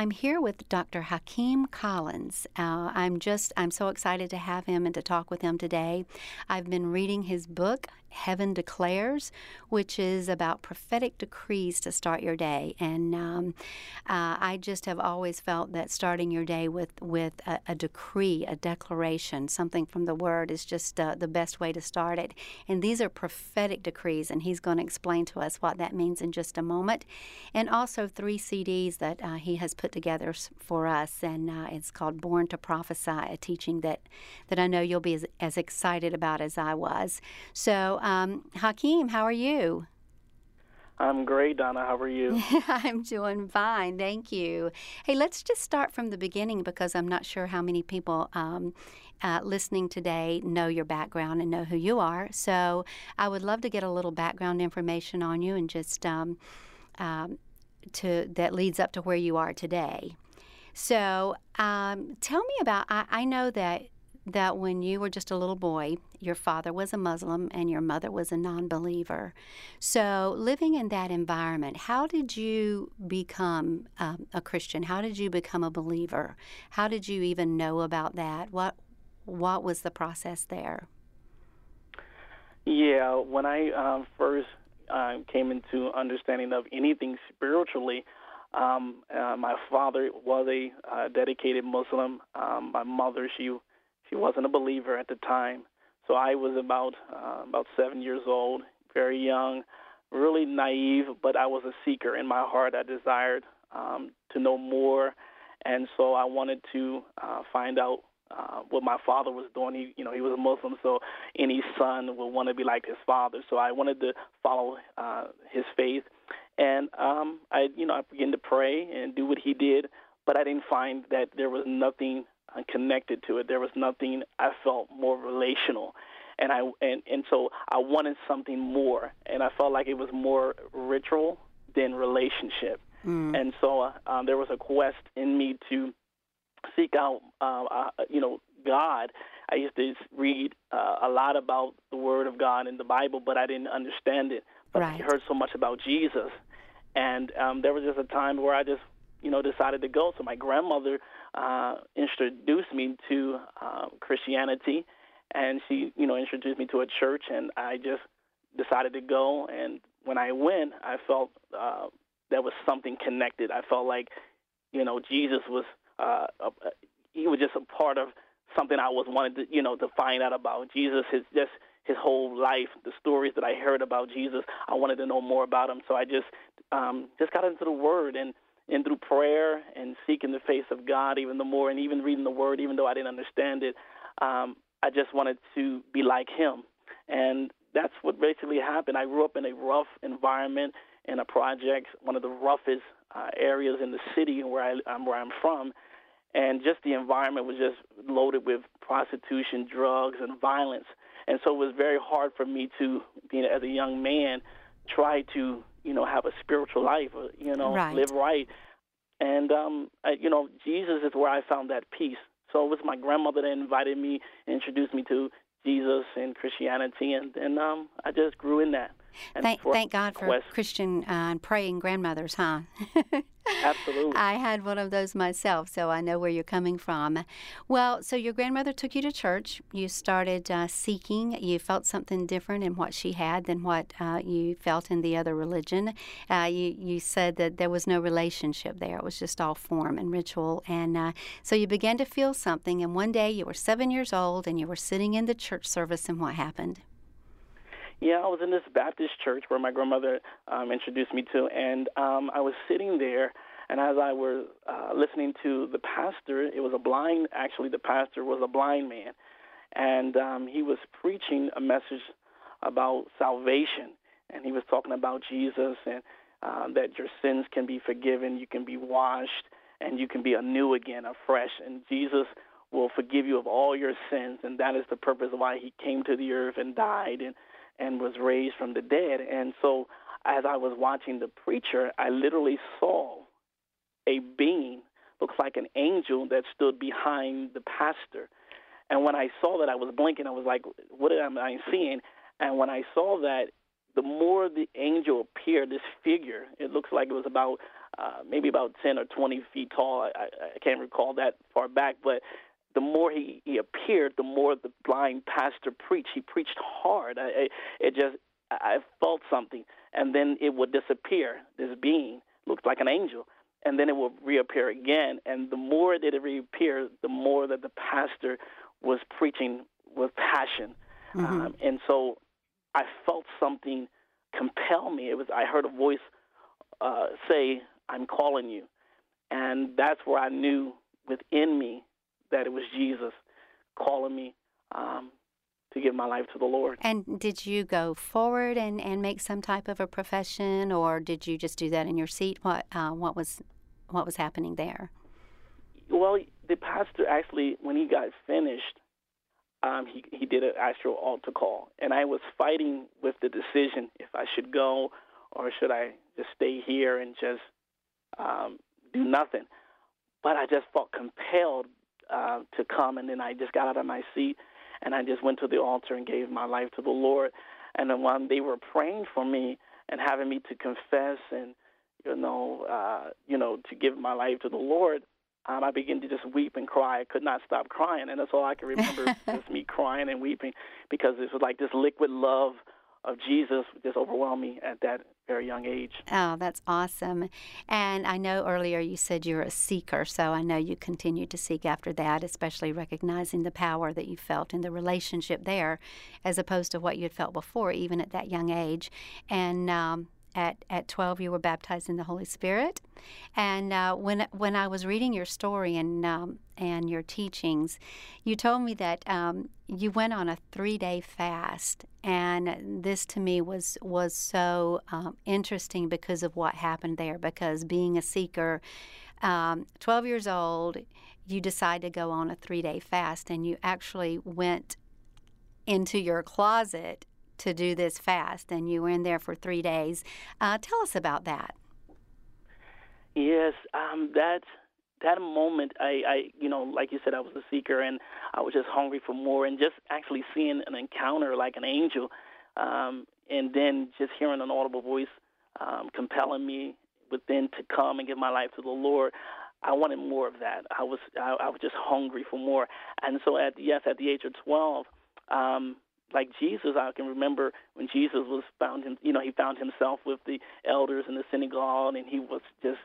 I'm here with Dr. Hakeem Collins. Uh, I'm just, I'm so excited to have him and to talk with him today. I've been reading his book, Heaven Declares, which is about prophetic decrees to start your day. And um, uh, I just have always felt that starting your day with, with a, a decree, a declaration, something from the Word is just uh, the best way to start it. And these are prophetic decrees, and he's going to explain to us what that means in just a moment. And also three CDs that uh, he has put together for us, and uh, it's called Born to Prophesy, a teaching that, that I know you'll be as, as excited about as I was. So, um, Hakeem, how are you? I'm great, Donna. How are you? I'm doing fine. Thank you. Hey, let's just start from the beginning because I'm not sure how many people um, uh, listening today know your background and know who you are. So I would love to get a little background information on you and just um, um, to that leads up to where you are today. So um, tell me about. I, I know that that when you were just a little boy, your father was a Muslim and your mother was a non believer. So, living in that environment, how did you become um, a Christian? How did you become a believer? How did you even know about that? What, what was the process there? Yeah, when I um, first uh, came into understanding of anything spiritually, um, uh, my father was a uh, dedicated Muslim. Um, my mother, she she wasn't a believer at the time. So I was about uh, about seven years old, very young, really naive, but I was a seeker in my heart. I desired um, to know more, and so I wanted to uh, find out uh, what my father was doing. He, you know, he was a Muslim, so any son would want to be like his father. So I wanted to follow uh, his faith, and um, I, you know, I began to pray and do what he did, but I didn't find that there was nothing connected to it. There was nothing I felt more relational, and I and and so I wanted something more, and I felt like it was more ritual than relationship, mm. and so uh, um, there was a quest in me to seek out, uh, uh, you know, God. I used to read uh, a lot about the Word of God in the Bible, but I didn't understand it. But right. I heard so much about Jesus, and um, there was just a time where I just, you know, decided to go. So my grandmother uh, introduced me to uh, Christianity, and she, you know, introduced me to a church, and I just decided to go. And when I went, I felt uh, there was something connected. I felt like, you know, Jesus was, uh, he was just a part of something I was wanted to, you know, to find out about. Jesus is just his whole life, the stories that I heard about Jesus. I wanted to know more about him, so I just um, just got into the Word and and through prayer and seeking the face of God even the more, and even reading the Word, even though I didn't understand it, um, I just wanted to be like Him, and that's what basically happened. I grew up in a rough environment in a project, one of the roughest uh, areas in the city where I, um, where I'm from, and just the environment was just loaded with prostitution, drugs, and violence, and so it was very hard for me to, being as a young man, try to you know, have a spiritual life, uh, you know, right. live right. And um, I, you know, Jesus is where I found that peace. So it was my grandmother that invited me, introduced me to Jesus and Christianity, and and um, I just grew in that. Thank, thank God for. Christian uh, and praying grandmothers, huh? Absolutely. I had one of those myself, so I know where you're coming from. Well, so your grandmother took you to church. You started uh, seeking. You felt something different in what she had than what uh, you felt in the other religion. Uh, you, you said that there was no relationship there, it was just all form and ritual. And uh, so you began to feel something, and one day you were seven years old and you were sitting in the church service, and what happened? Yeah, I was in this Baptist church where my grandmother um, introduced me to, and um, I was sitting there, and as I was uh, listening to the pastor, it was a blind. Actually, the pastor was a blind man, and um, he was preaching a message about salvation, and he was talking about Jesus and uh, that your sins can be forgiven, you can be washed, and you can be anew again, afresh, and Jesus will forgive you of all your sins, and that is the purpose why he came to the earth and died and and was raised from the dead. And so, as I was watching the preacher, I literally saw a being, looks like an angel, that stood behind the pastor. And when I saw that, I was blinking. I was like, "What am I seeing?" And when I saw that, the more the angel appeared, this figure, it looks like it was about uh, maybe about 10 or 20 feet tall. I, I, I can't recall that far back, but the more he, he appeared, the more the blind pastor preached. He preached hard. I, I, it just, I felt something, and then it would disappear. This being looked like an angel, and then it would reappear again. And the more that it reappeared, the more that the pastor was preaching with passion. Mm-hmm. Um, and so I felt something compel me. It was I heard a voice uh, say, "I'm calling you," and that's where I knew within me that it was Jesus calling me um, to give my life to the Lord. And did you go forward and, and make some type of a profession, or did you just do that in your seat? What uh, what was what was happening there? Well, the pastor actually, when he got finished, um, he he did an actual altar call, and I was fighting with the decision if I should go or should I just stay here and just um, do nothing. But I just felt compelled uh, to come, and then I just got out of my seat and I just went to the altar and gave my life to the Lord. And then when they were praying for me and having me to confess and you know, uh, you know, to give my life to the Lord, um, I began to just weep and cry. I could not stop crying, and that's all I can remember, just me crying and weeping, because it was like this liquid love of Jesus just overwhelmed me at that very young age. Oh, that's awesome. And I know earlier you said you're a seeker, so I know you continued to seek after that, especially recognizing the power that you felt in the relationship there as opposed to what you had felt before, even at that young age. And um, at, at 12 you were baptized in the Holy Spirit. And uh, when when I was reading your story and um, and your teachings, you told me that um, you went on a three day fast, and this to me was was so um, interesting because of what happened there. Because being a seeker, um, 12 years old, you decide to go on a three day fast, and you actually went into your closet to do this fast, and you were in there for three days. Uh, tell us about that. Yes, um, that that moment, I, I, you know, like you said, I was a seeker, and I was just hungry for more, and just actually seeing an encounter like an angel, um, and then just hearing an audible voice um, compelling me within to come and give my life to the Lord. I wanted more of that. I was I, I was just hungry for more, and so at yes, at the age of twelve, um, like Jesus, I can remember when Jesus was found him, you know, he found himself with the elders in the synagogue, and he was just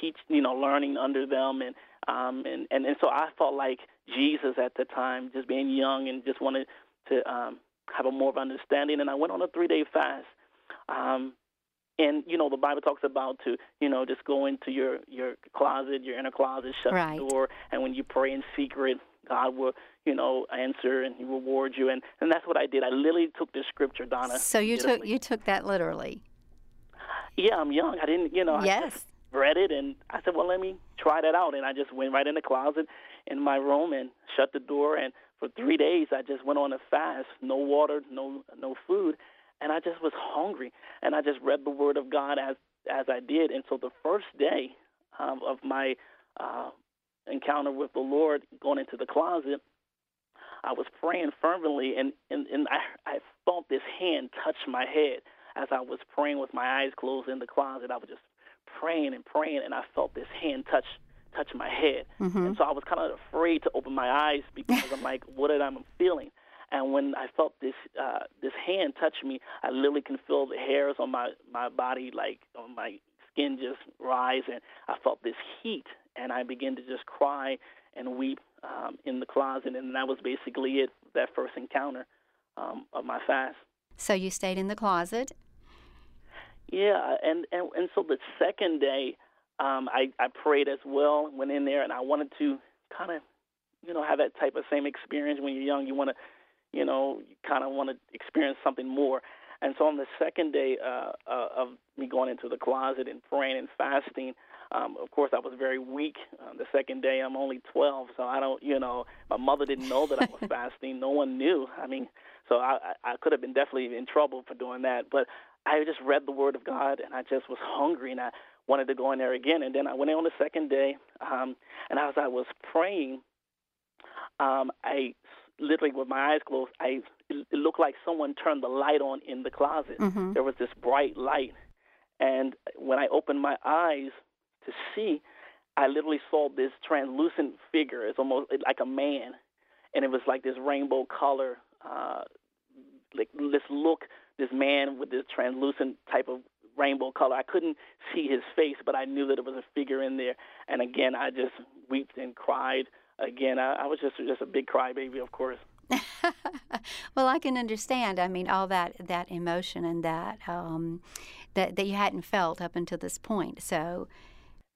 teach, you know, learning under them, and um, and and and so I felt like Jesus at the time, just being young and just wanted to um, have a more of understanding, and I went on a three day fast. Um, and you know the Bible talks about to you know just go into your your closet, your inner closet, shut right. the door, and when you pray in secret, God will you know, answer and he rewards you. And, and that's what I did. I literally took this scripture, Donna. So you took you took that literally. Yeah, I'm young. I didn't, you know. Yes. I read it and I said, well, let me try that out. And I just went right in the closet in my room and shut the door. And for three days, I just went on a fast, no water, no no food, and I just was hungry. And I just read the Word of God as as I did. And so the first day um, of my uh, encounter with the Lord, going into the closet, I was praying fervently, and, and, and I, I felt this hand touch my head as I was praying with my eyes closed in the closet. I was just praying and praying, and I felt this hand touch touch my head. Mm-hmm. And so I was kind of afraid to open my eyes because I'm like, what am I feeling? And when I felt this uh, this hand touch me, I literally can feel the hairs on my my body, like on my skin, just rise, and I felt this heat, and I began to just cry and weep um, in the closet, and that was basically it. That first encounter um, of my fast. So you stayed in the closet. Yeah, and and, and so the second day, um, I I prayed as well. Went in there, and I wanted to kind of, you know, have that type of same experience. When you're young, you want to, you know, you kind of want to experience something more. And so on the second day uh, uh, of me going into the closet and praying and fasting, um, of course, I was very weak. Uh, the second day, I'm only 12, so I don't, you know, my mother didn't know that I was fasting. No one knew. I mean, so I, I could have been definitely in trouble for doing that. But I just read the Word of God, and I just was hungry, and I wanted to go in there again. And then I went in on the second day, um, and as I was praying, um, I literally with my eyes closed, I it, looked like someone turned the light on in the closet. Mm-hmm. There was this bright light, and when I opened my eyes, to see, I literally saw this translucent figure. It's almost like a man, and it was like this rainbow color, uh, like this look, this man with this translucent type of rainbow color. I couldn't see his face, but I knew that it was a figure in there. And again, I just wept and cried. Again, I, I was just just a big crybaby, of course. well, I can understand. I mean, all that that emotion and that um, that that you hadn't felt up until this point. So,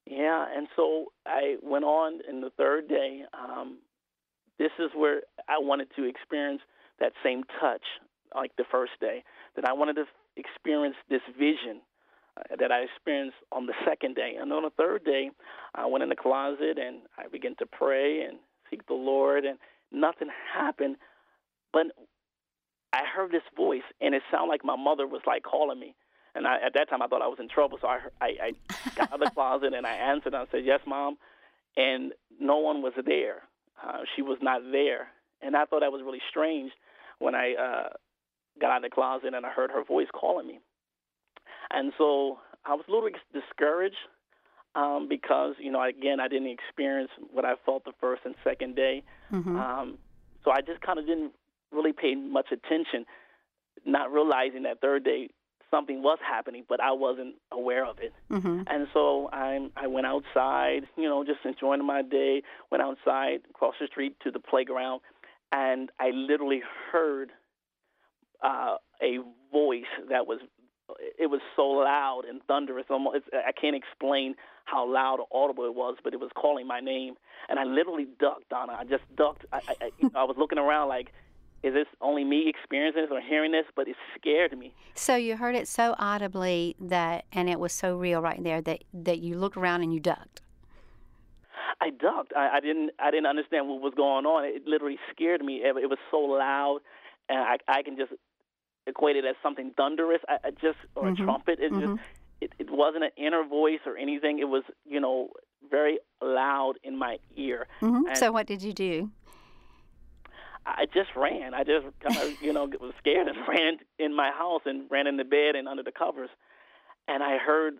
yeah, and so I went on in the third day. Um, this is where I wanted to experience that same touch, like the first day. That I wanted to experience this vision that I experienced on the second day. And on the third day, I went in the closet and I began to pray and seek the Lord, and nothing happened. But I heard this voice, and it sounded like my mother was like calling me. And I, at that time, I thought I was in trouble, so I, I, I got out of the closet and I answered. And I said, "Yes, mom," and no one was there. Uh, she was not there, and I thought that was really strange when I uh, got out of the closet and I heard her voice calling me. And so I was a little discouraged um, because you know again I didn't experience what I felt the first and second day. Mm-hmm. Um, so I just kind of didn't really pay much attention, not realizing that third day something was happening, but I wasn't aware of it. Mm-hmm. And so I I went outside, you know, just enjoying my day. Went outside, crossed the street to the playground, and I literally heard uh, a voice that was it was so loud and thunderous. Almost, I can't explain how loud or audible it was, but it was calling my name, and I literally ducked, Donna. I just ducked. I, I, I was looking around like, is this only me experiencing this or hearing this? But it scared me. So you heard it so audibly that, and it was so real right there that that you looked around and you ducked. I ducked. I, I didn't. I didn't understand what was going on. It literally scared me. It, it was so loud, and I, I can just equate it as something thunderous. I, I just or mm-hmm. a trumpet. It mm-hmm. just. It, it wasn't an inner voice or anything. It was, you know, very loud in my ear. Mm-hmm. So what did you do? I just ran. I just kind of, you know, was scared and ran in my house and ran in the bed and under the covers. And I heard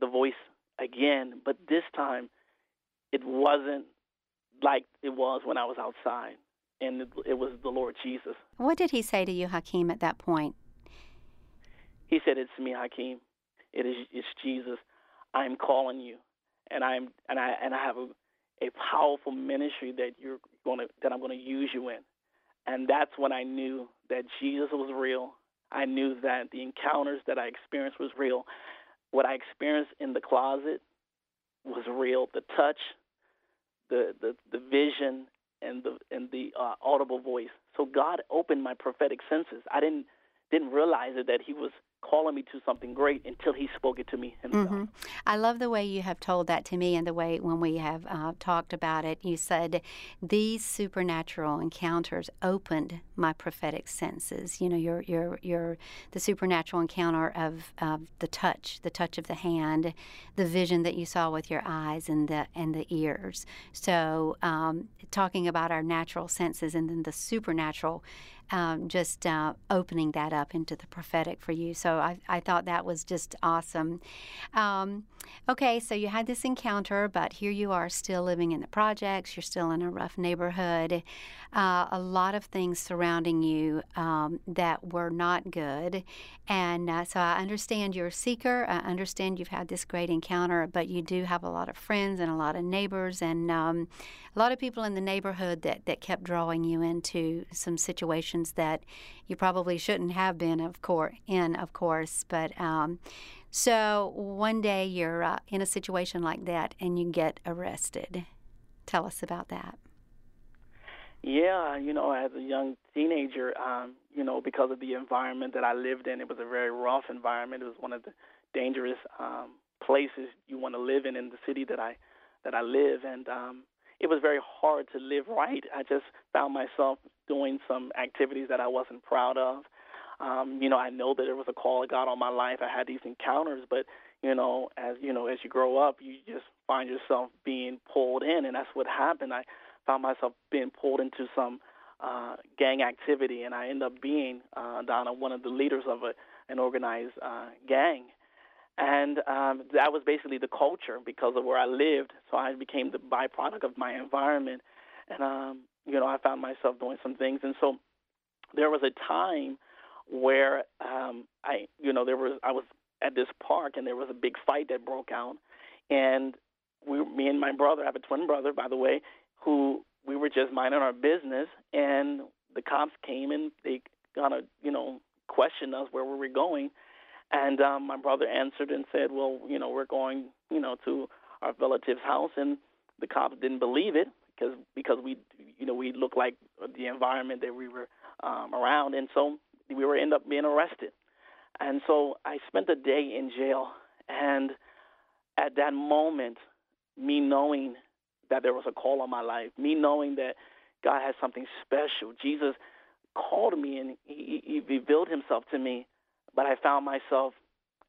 the voice again, but this time it wasn't like it was when I was outside. And it, it was the Lord Jesus. What did he say to you, Hakeem, at that point? He said, "It's me, Hakeem. It is it's Jesus. I'm calling you, and I'm and I and I have a, a powerful ministry that you're going to that I'm going to use you in." And that's when I knew that Jesus was real. I knew that the encounters that I experienced was real. What I experienced in the closet was real. The touch, the the, the vision, and the and the uh, audible voice. So God opened my prophetic senses. I didn't didn't realize it that He was calling me to something great until he spoke it to me himself. Mm-hmm. I love the way you have told that to me and the way when we have uh, talked about it, you said these supernatural encounters opened my prophetic senses. You know, your your your the supernatural encounter of, of the touch, the touch of the hand, the vision that you saw with your eyes and the and the ears. So, um, talking about our natural senses and then the supernatural um, just uh, opening that up into the prophetic for you. So I, I thought that was just awesome. Um, okay, so you had this encounter, but here you are still living in the projects. You're still in a rough neighborhood. Uh, a lot of things surrounding you um, that were not good. And uh, so I understand you're a seeker. I understand you've had this great encounter, but you do have a lot of friends and a lot of neighbors and um, a lot of people in the neighborhood that, that kept drawing you into some situations that you probably shouldn't have been, of course, in, of course. But um, so one day you're uh, in a situation like that and you get arrested. Tell us about that. Yeah, you know, as a young teenager, um, you know, because of the environment that I lived in, it was a very rough environment. It was one of the dangerous um, places you want to live in in the city that I that I live, and um, it was very hard to live right. I just found myself doing some activities that I wasn't proud of. Um, you know, I know that there was a call of God on my life. I had these encounters, but you know, as you know, as you grow up, you just find yourself being pulled in, and that's what happened. I found myself being pulled into some uh, gang activity, and I ended up being uh, Donna, one of the leaders of a, an organized uh, gang. and um, that was basically the culture because of where I lived. So I became the byproduct of my environment, and um, you know I found myself doing some things, and so there was a time where um, I, you know, there was I was at this park and there was a big fight that broke out, and we, me and my brother, I have a twin brother, by the way, who we were just minding our business, and the cops came and they kind of, you know, questioned us where we were going, and um, my brother answered and said, "Well, you know, we're going, you know, to our relative's house," and the cops didn't believe it because because we, you know, we looked like the environment that we were um, around, and so we were end up being arrested. And so I spent a day in jail, and at that moment, me knowing that there was a call on my life, me knowing that God has something special, Jesus called me and he, he revealed himself to me, but I found myself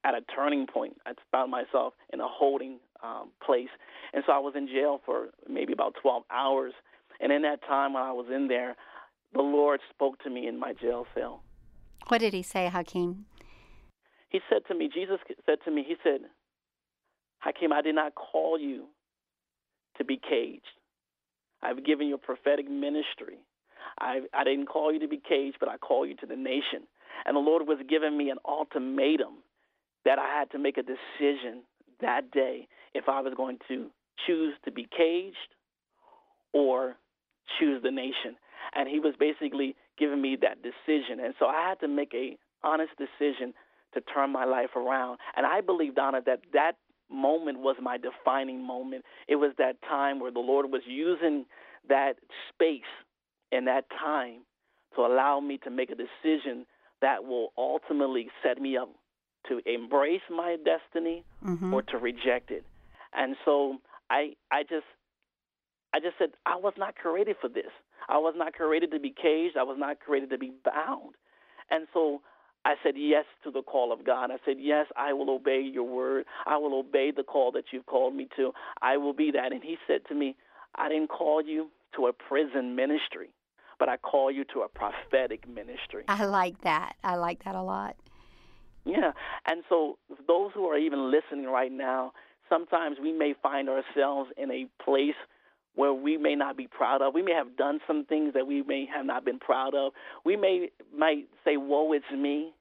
at a turning point. I found myself in a holding um, place. And so I was in jail for maybe about 12 hours. And in that time when I was in there, the Lord spoke to me in my jail cell. What did he say, Hakeem? He said to me, Jesus said to me, He said, Hakeem, I did not call you to be caged. I've given you a prophetic ministry. I, I didn't call you to be caged, but I call you to the nation. And the Lord was giving me an ultimatum that I had to make a decision that day if I was going to choose to be caged or choose the nation. And He was basically giving me that decision. And so I had to make a honest decision to turn my life around. And I believe, Donna, that that moment was my defining moment. It was that time where the Lord was using that space and that time to allow me to make a decision that will ultimately set me up to embrace my destiny mm-hmm. or to reject it. And so I I just I just said I was not created for this. I was not created to be caged. I was not created to be bound. And so I said yes to the call of God. I said, Yes, I will obey your word. I will obey the call that you've called me to. I will be that. And he said to me, I didn't call you to a prison ministry, but I call you to a prophetic ministry. I like that. I like that a lot. Yeah. And so, those who are even listening right now, sometimes we may find ourselves in a place where we may not be proud of. We may have done some things that we may have not been proud of. We may might say, "Woe, it's me."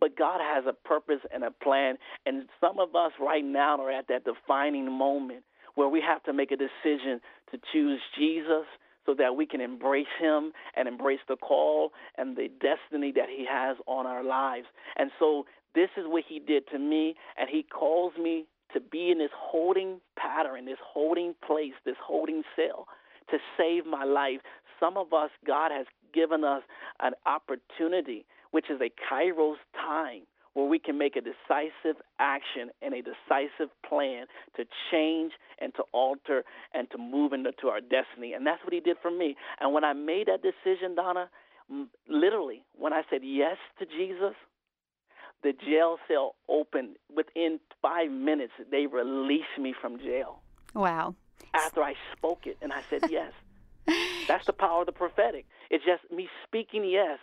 But God has a purpose and a plan, and some of us right now are at that defining moment where we have to make a decision to choose Jesus so that we can embrace him and embrace the call and the destiny that he has on our lives. And so this is what he did to me, and he calls me to be in this holding pattern, this holding place, this holding cell to save my life. Some of us, God has given us an opportunity, which is a kairos time where we can make a decisive action and a decisive plan to change and to alter and to move into our destiny. And that's what he did for me. And when I made that decision, Donna, literally, when I said yes to Jesus, the jail cell opened. Within five minutes, they released me from jail. Wow. After I spoke it, and I said yes. That's the power of the prophetic. It's just me speaking yes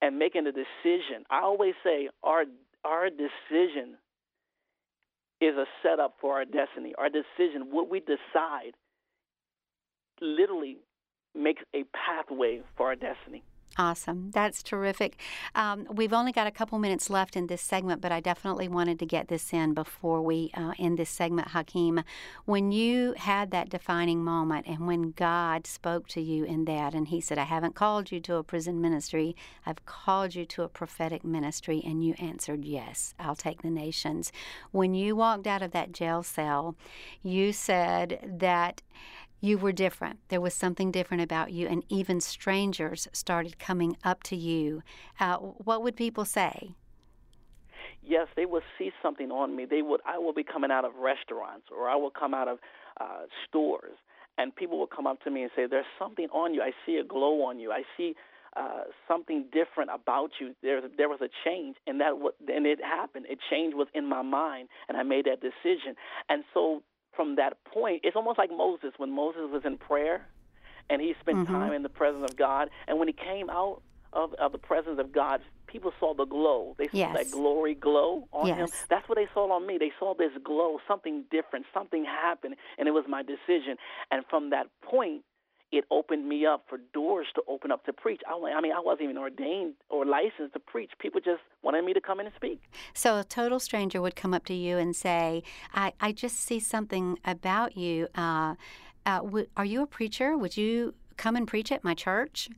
and making a decision. I always say our our decision is a setup for our destiny. Our decision, what we decide, literally makes a pathway for our destiny. Awesome. That's terrific. Um, we've only got a couple minutes left in this segment, but I definitely wanted to get this in before we uh, end this segment, Hakeem. When you had that defining moment and when God spoke to you in that, and He said, I haven't called you to a prison ministry, I've called you to a prophetic ministry, and you answered, Yes, I'll take the nations. When you walked out of that jail cell, you said that you were different. There was something different about you, and even strangers started coming up to you. Uh, what would people say? Yes, they would see something on me. They would. I will be coming out of restaurants, or I will come out of uh, stores, and people will come up to me and say, "There's something on you. I see a glow on you. I see." Uh, something different about you. There, there was a change, and that, and it happened. A change was in my mind, and I made that decision. And so from that point, it's almost like Moses when Moses was in prayer and he spent mm-hmm. time in the presence of God. And when he came out of, of the presence of God, people saw the glow. They saw Yes. that glory glow on him. That's what they saw on me. They saw this glow, something different, something happened, and it was my decision. And from that point, it opened me up for doors to open up to preach. I, I mean, I wasn't even ordained or licensed to preach. People just wanted me to come in and speak. So a total stranger would come up to you and say, "I, I just see something about you. Uh, uh, w- are you a preacher? Would you come and preach at my church?"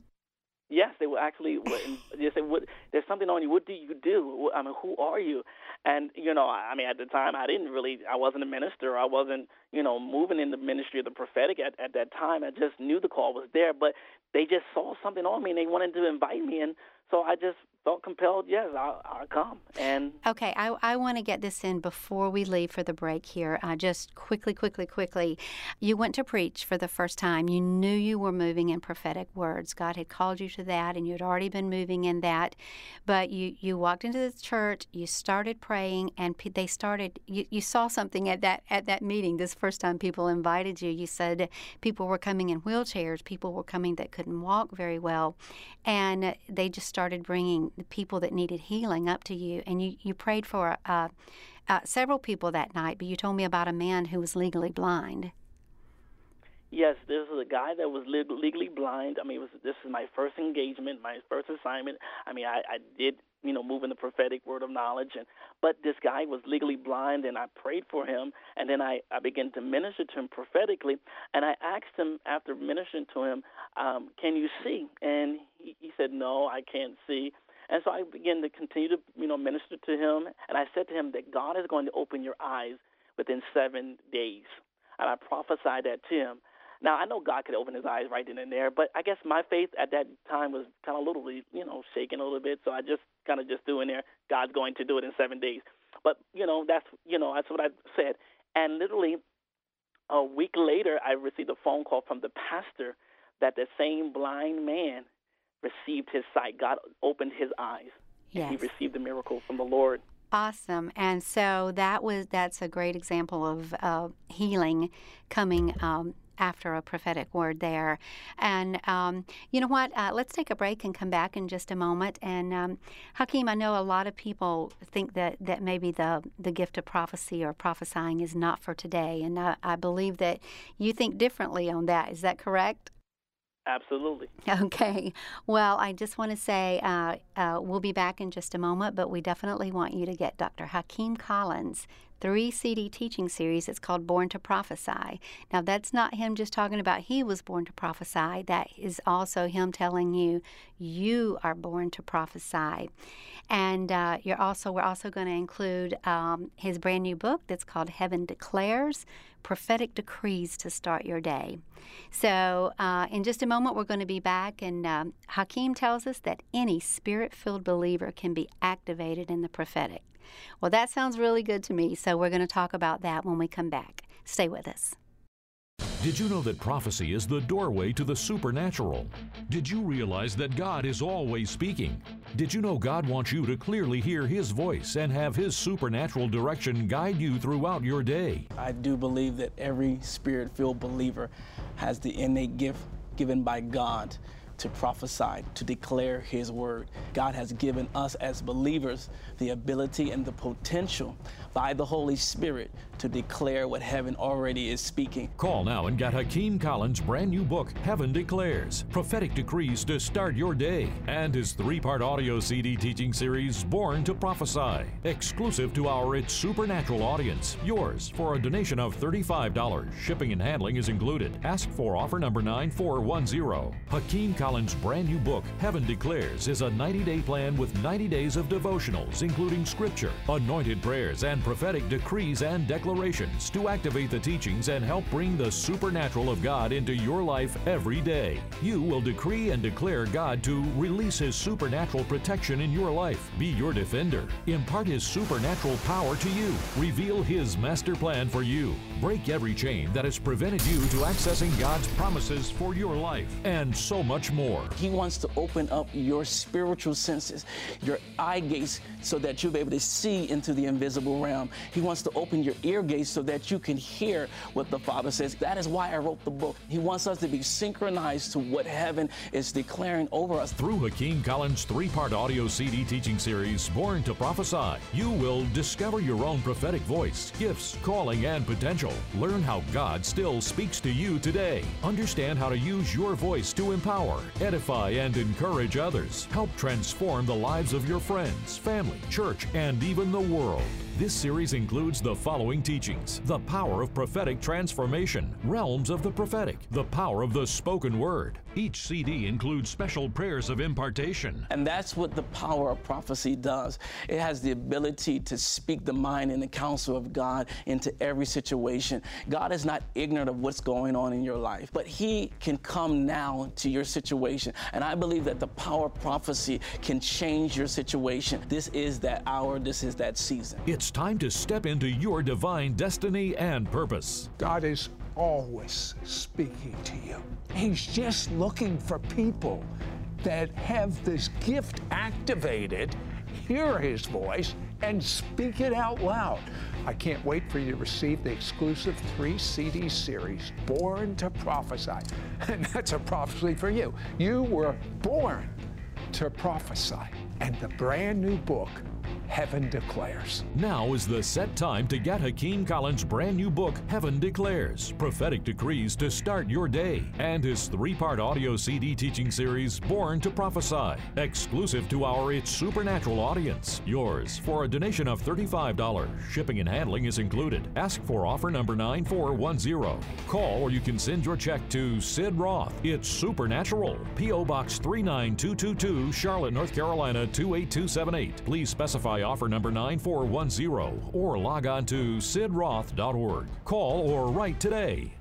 Yes, they will actually they say, "What? There's something on you. What do you do? I mean, who are you?" And you know, I I mean, at the time, I didn't really. I wasn't a minister. I wasn't, you know, moving in the ministry of the prophetic at at that time. I just knew the call was there, but they just saw something on me and they wanted to invite me, and so I just felt compelled. Yes, I'll, I'll come. And Okay, I, I want to get this in before we leave for the break here. Uh, just quickly, quickly, quickly. You went to preach for the first time. You knew you were moving in prophetic words. God had called you to that, and you had already been moving in that. But you, you walked into the church, you started praying, and they started. You, you saw something at that at that meeting. This first time people invited you, you said people were coming in wheelchairs. People were coming that couldn't walk very well, and they just started bringing the people that needed healing up to you. And you, you prayed for uh, uh, several people that night, but you told me about a man who was legally blind. Yes, this was a guy that was leg- legally blind. I mean, was this is my first engagement, my first assignment. I mean, I, I did you know move in the prophetic word of knowledge, and but this guy was legally blind, and I prayed for him, and then I I began to minister to him prophetically, and I asked him after ministering to him, um, can you see? And he, he said, no, I can't see. And so I began to continue to you know minister to him, and I said to him that God is going to open your eyes within seven days, and I prophesied that to him. Now I know God could open his eyes right then and there, but I guess my faith at that time was kind of little, you know, shaking a little bit. So I just kind of just threw in there, God's going to do it in seven days. But you know, that's you know, that's what I said. And literally a week later, I received a phone call from the pastor that the same blind man received his sight. God opened his eyes. Yes. He received a miracle from the Lord. Awesome. And so that was that's a great example of uh, healing coming um, after a prophetic word there. And um, you know what? Uh, let's take a break and come back in just a moment. And um, Hakeem, I know a lot of people think that, that maybe the, the gift of prophecy or prophesying is not for today. And I, I believe that you think differently on that. Is that correct? Absolutely. Okay. Well, I just want to say uh, uh, we'll be back in just a moment, but we definitely want you to get Dr. Hakeem Collins' three CD teaching series. It's called Born to Prophesy. Now, that's not him just talking about he was born to prophesy. That is also him telling you you are born to prophesy. And uh, you're also we're also going to include um, his brand new book that's called Heaven Declares prophetic decrees to start your day. So, uh, in just a moment, we're going to be back, and um, Hakeem tells us that any spirit filled believer can be activated in the prophetic. Well, that sounds really good to me, so we're going to talk about that when we come back. Stay with us. Did you know that prophecy is the doorway to the supernatural? Did you realize that God is always speaking? Did you know God wants you to clearly hear His voice and have His supernatural direction guide you throughout your day? I do believe that every spirit filled believer has the innate gift given by God to prophesy, to declare His word. God has given us as believers the ability and the potential by the Holy Spirit to declare what heaven already is speaking. Call now and get Hakeem Collins' brand new book, Heaven Declares Prophetic Decrees to Start Your Day, and his three part audio CD teaching series, Born to Prophesy, exclusive to our It's Supernatural audience. Yours for a donation of $35. Shipping and handling is included. Ask for offer number 9410. Hakeem Collins' brand new book, Heaven Declares, is a 90 day plan with 90 days of devotionals, including scripture, anointed prayers, and prophetic decrees and declarations to activate the teachings and help bring the supernatural of God into your life every day. You will decree and declare God to release His supernatural protection in your life, be your defender, impart His supernatural power to you, reveal His master plan for you, break every chain that has prevented you to accessing God's promises for your life, and so much more. He wants to open up your spiritual senses, your eye gates, so that you'll be able to see into the invisible realm. He wants to open your ear gates so that you can hear what the Father says. That is why I wrote the book. He wants us to be synchronized to what heaven is declaring over us. Through Hakeem Collins' three part audio CD teaching series, Born to Prophesy, you will discover your own prophetic voice, gifts, calling, and potential. Learn how God still speaks to you today. Understand how to use your voice to empower, edify, and encourage others. Help transform the lives of your friends, family, church, and even the world. This series includes the following teachings. The power of prophetic transformation, realms of the prophetic, the power of the spoken word. Each CD includes special prayers of impartation. And that's what the power of prophecy does. It has the ability to speak the mind and the counsel of God into every situation. God is not ignorant of what's going on in your life, but He can come now to your situation. And I believe that the power of prophecy can change your situation. This is that hour, this is that season. It's time to step into your divine destiny and purpose. God is always speaking to you. He's just looking for people that have this gift activated, hear his voice, and speak it out loud. I can't wait for you to receive the exclusive three CD series, Born to Prophesy. And that's a prophecy for you. You were born to prophesy. And the brand new book, Heaven Declares. Now is the set time to get Hakeem Collins' brand new book, Heaven Declares Prophetic Decrees to Start Your Day, and his three part audio CD teaching series, Born to Prophesy, exclusive to our It's Supernatural audience. Yours for a donation of $35. Shipping and handling is included. Ask for offer number 9410. Call or you can send your check to Sid Roth. It's Supernatural. P.O. Box 39222, Charlotte, North Carolina 28278. Please specify offer number 9410 or log on to sidroth.org. Call or write today.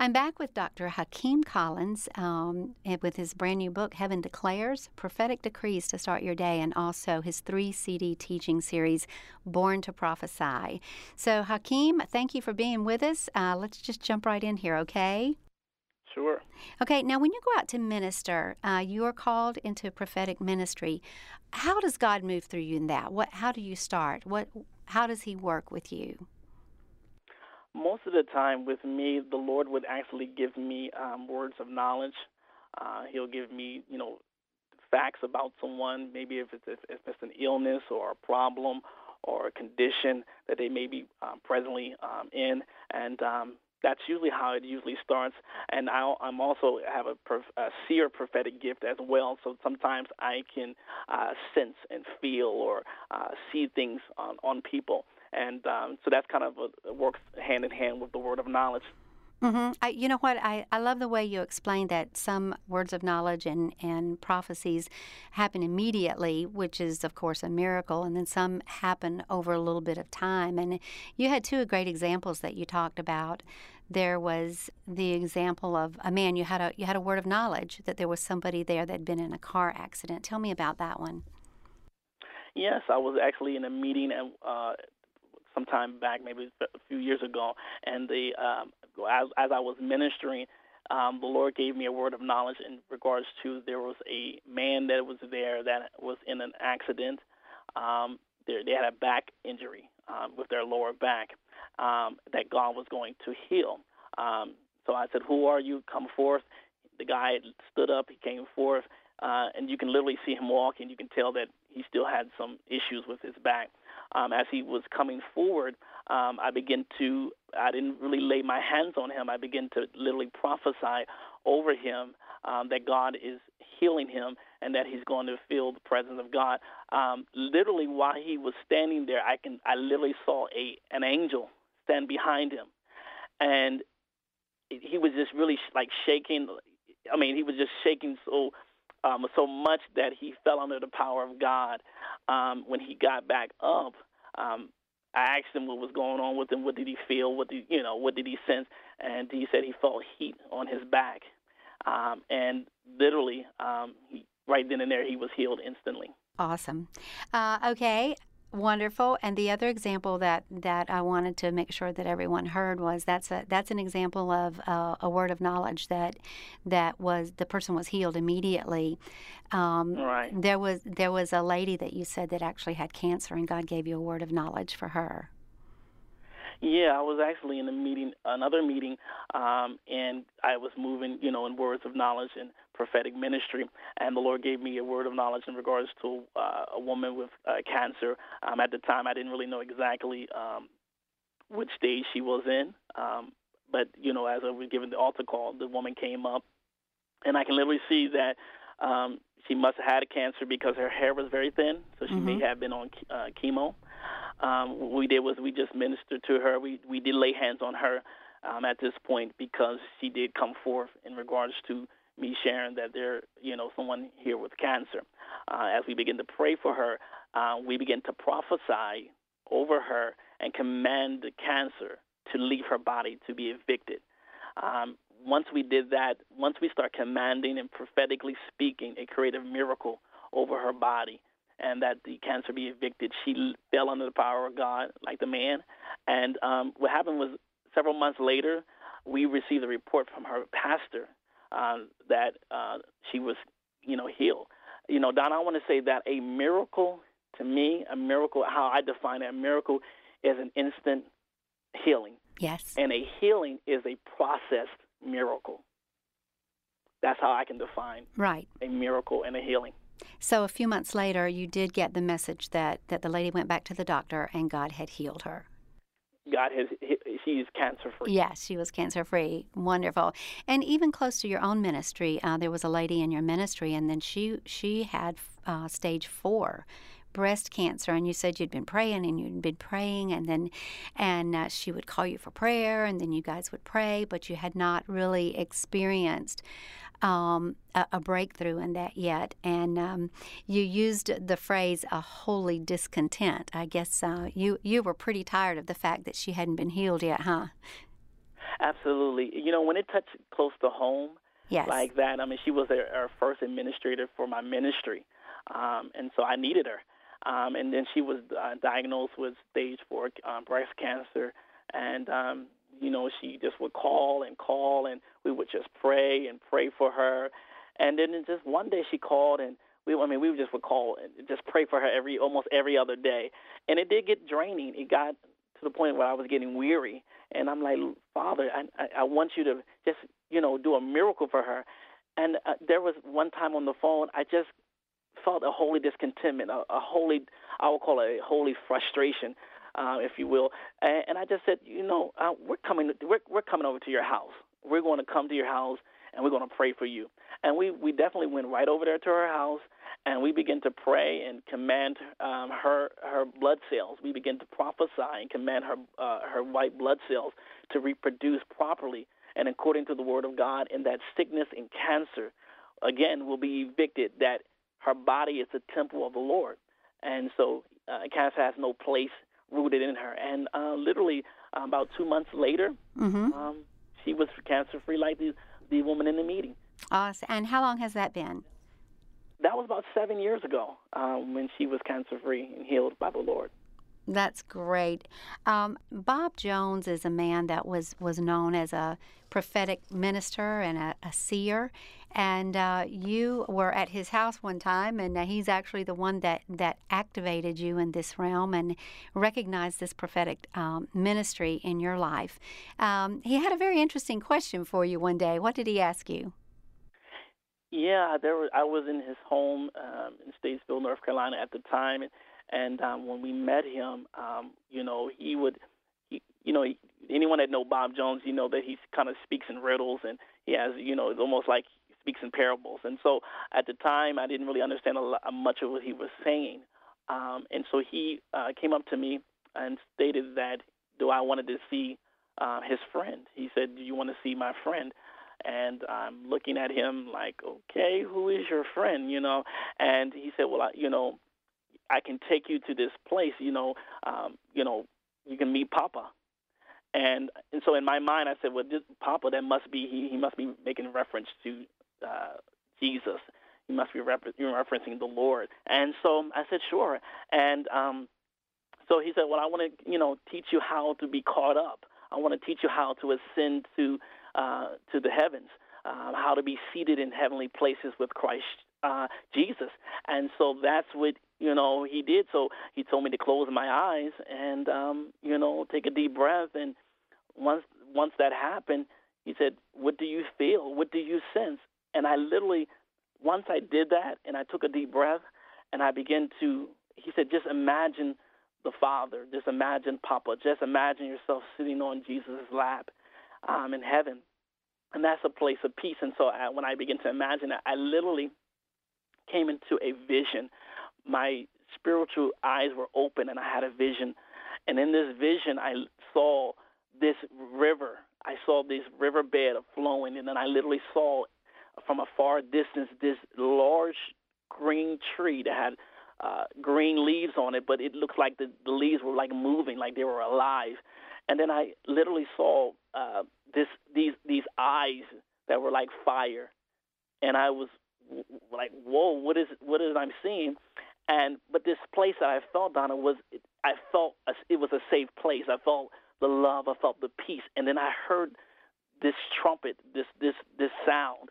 I'm back with Dr. Hakeem Collins um, with his brand new book, Heaven Declares Prophetic Decrees to Start Your Day, and also his three CD teaching series, Born to Prophesy. So, Hakeem, thank you for being with us. Uh, let's just jump right in here, okay? Sure. Okay, now when you go out to minister, uh, you are called into prophetic ministry. How does God move through you in that? What? How do you start? What? How does He work with you? Most of the time, with me, the Lord would actually give me um, words of knowledge. Uh, he'll give me, you know, facts about someone. Maybe if it's if, if it's an illness or a problem or a condition that they may be um, presently um, in, and um, that's usually how it usually starts. And I, I'm also have a, a seer prophetic gift as well. So sometimes I can uh, sense and feel or uh, see things on, on people. And um, so that's kind of works hand in hand with the word of knowledge. Mm-hmm. I, you know what? I, I love the way you explained that some words of knowledge and, and prophecies happen immediately, which is, of course, a miracle, and then some happen over a little bit of time. And you had two great examples that you talked about. There was the example of a man you had a you had a word of knowledge that there was somebody there that had been in a car accident. Tell me about that one. Yes, I was actually in a meeting and uh, sometime back, maybe a few years ago, and the um, as, as I was ministering, um, the Lord gave me a word of knowledge in regards to there was a man that was there that was in an accident. Um, they, they had a back injury um, with their lower back um, that God was going to heal. Um, so I said, "Who are you? Come forth." The guy stood up. He came forth, uh, and you can literally see him walking. You can tell that he still had some issues with his back. Um, as he was coming forward, um, I began to, I didn't really lay my hands on him. I began to literally prophesy over him um, that God is healing him and that he's going to feel the presence of God. Um, literally, while he was standing there, I can, I literally saw a an angel stand behind him, and he was just really like shaking. I mean, he was just shaking so um, so much that he fell under the power of God. Um, when he got back up, um, I asked him what was going on with him. What did he feel? What did you know? What did he sense? And he said he felt heat on his back, um, and literally, um, he, right then and there, he was healed instantly. Awesome. Uh, okay. Wonderful. And the other example that, that I wanted to make sure that everyone heard was that's a that's an example of uh, a word of knowledge that that was the person was healed immediately. Um, right. There was there was a lady that you said that actually had cancer, and God gave you a word of knowledge for her. Yeah, I was actually in a meeting, another meeting, um, and I was moving, you know, in words of knowledge and prophetic ministry, and the Lord gave me a word of knowledge in regards to uh, a woman with uh, cancer. Um, at the time, I didn't really know exactly um, which stage she was in, um, but you know, as I was given the altar call, the woman came up, and I can literally see that um, she must have had a cancer because her hair was very thin, so she mm-hmm. may have been on uh, chemo. Um, what we did was we just ministered to her. We we did lay hands on her um, at this point because she did come forth in regards to me sharing that there, you know, someone here with cancer. Uh, as we begin to pray for her, uh, we begin to prophesy over her and command the cancer to leave her body to be evicted. Um, once we did that, once we start commanding and prophetically speaking a creative miracle over her body, and that the cancer be evicted. She fell under the power of God, like the man. And um, what happened was several months later, we received a report from her pastor uh, that uh, she was, you know, healed. You know, Don, I want to say that a miracle to me, a miracle, how I define it, a miracle is an instant healing. Yes. And a healing is a processed miracle. That's how I can define right a miracle and a healing. So a few months later, you did get the message that, that the lady went back to the doctor and God had healed her. God has, she's cancer free. Yes, she was cancer free. Wonderful. And even close to your own ministry, uh, there was a lady in your ministry, and then she she had uh, stage four breast cancer and you said you'd been praying and you'd been praying and then and uh, she would call you for prayer and then you guys would pray but you had not really experienced um, a, a, breakthrough in that yet. And um, you used the phrase "a holy discontent." I guess uh, you you were pretty tired of the fact that she hadn't been healed yet, huh? Absolutely. You know, when it touched close to home, yes. like that. I mean, she was our, first administrator for my ministry, um, and so I needed her. Um, and then she was uh, diagnosed with stage four um, breast cancer, and um, you know, she just would call and call, and we would just pray and pray for her. And then just one day she called, and we, I mean, we just would call and just pray for her every, almost every other day. And it did get draining. It got to the point where I was getting weary, and I'm like, Father, I, I, I want you to just, you know, do a miracle for her. And uh, there was one time on the phone, I just felt a holy discontentment, a, a holy, I would call it a holy frustration uh, if you will. And, and I just said, you know, uh, we're coming, we're, we're coming over to your house. We're going to come to your house and we're going to pray for you. And we, we definitely went right over there to her house and we began to pray and command um, her her blood cells. We began to prophesy and command her uh, her white blood cells to reproduce properly and according to the word of God. And that sickness and cancer, again, will be evicted. That her body is the temple of the Lord, and so uh, cancer has no place rooted in her. And uh, literally uh, about two months later, mm-hmm. um, she was cancer free, like the the woman in the meeting. Awesome. And how long has that been? That was about seven years ago um, when she was cancer free and healed by the Lord. That's great. Um, Bob Jones is a man that was, was known as a prophetic minister and a, a seer. And uh, you were at his house one time, and uh, he's actually the one that, that activated you in this realm and recognized this prophetic um, ministry in your life. Um, he had a very interesting question for you one day. What did he ask you? Yeah, there was, I was in his home um, in Statesville, North Carolina at the time, and and um, when we met him, um, you know, he would, he, you know, he, anyone that know Bob Jones, you know that he kind of speaks in riddles, and he has, you know, it's almost like he speaks in parables. And so at the time, I didn't really understand a lot, much of what he was saying. Um, and so he uh, came up to me and stated that do I wanted to see uh, his friend. He said, "Do you want to see my friend?" And I'm looking at him like, "Okay, who is your friend?" You know. And he said, "Well, I, you know, I can take you to this place. You know, um, you know, you can meet Papa." And and so in my mind, I said, "Well, this Papa, that must be he. He must be making reference to uh, Jesus. He must be rep- referencing the Lord." And so I said, "Sure." And um, So he said, "Well, I want to, you know, teach you how to be caught up. I want to teach you how to ascend to uh, to the heavens, uh, how to be seated in heavenly places with Christ uh, Jesus." And so that's what you know he did. So he told me to close my eyes and um, you know take a deep breath. And once once that happened, he said, "What do you feel? What do you sense?" And I literally, once I did that, and I took a deep breath, and I began to. He said, "Just imagine." the Father. Just imagine Papa. Just imagine yourself sitting on Jesus' lap um, in heaven. And that's a place of peace. And so I, when I began to imagine it, I literally came into a vision. My spiritual eyes were open and I had a vision. And in this vision, I saw this river. I saw this riverbed flowing. And then I literally saw from a far distance this large green tree that had uh, green leaves on it, but it looked like the, the leaves were like moving, like they were alive. And then I literally saw uh, this these these eyes that were like fire, and I was like, "Whoa, what is what is I'm seeing?" And but this place that I felt, Donna, was I felt a, it was a safe place. I felt the love, I felt the peace, and then I heard this trumpet, this this this sound,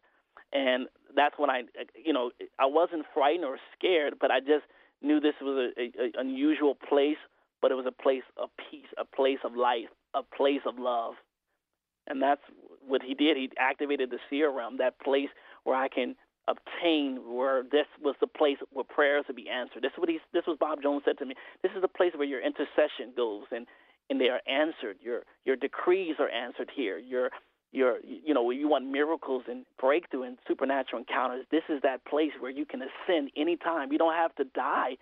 and that's when I, you know, I wasn't frightened or scared, but I just knew this was a, a, a unusual place, but it was a place of peace, a place of life, a place of love. And that's what he did. He activated the seer realm, that place where I can obtain, where this was the place where prayers would be answered. This is what he, this was Bob Jones said to me. This is the place where your intercession goes, and and they are answered. Your your decrees are answered here. Your your you know you want miracles and breakthrough and supernatural encounters this is that place where you can ascend anytime you don't have to die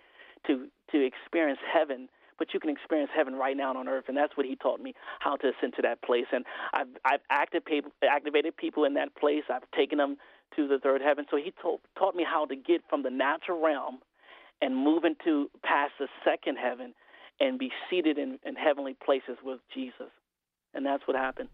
to to experience heaven but you can experience heaven right now on earth and that's what he taught me how to ascend to that place and i've i've activated activated people in that place i've taken them to the third heaven so he taught taught me how to get from the natural realm and move into past the second heaven and be seated in, in heavenly places with jesus and that's what happened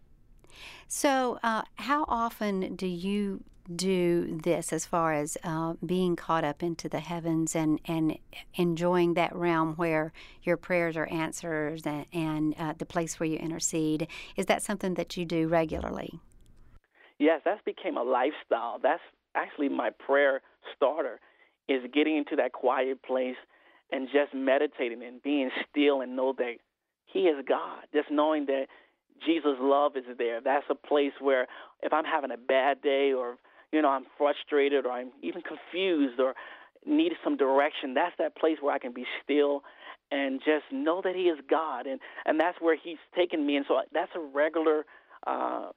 so, uh, how often do you do this as far as uh, being caught up into the heavens and, and enjoying that realm where your prayers are answered and, and uh, the place where you intercede? Is that something that you do regularly? Yes, that's became a lifestyle. That's actually my prayer starter is getting into that quiet place and just meditating and being still and know that he is God. Just knowing that Jesus' love is there. That's a place where if I'm having a bad day or you know I'm frustrated or I'm even confused or need some direction, that's that place where I can be still and just know that He is God, and and that's where He's taken me. And so that's a regular, uh,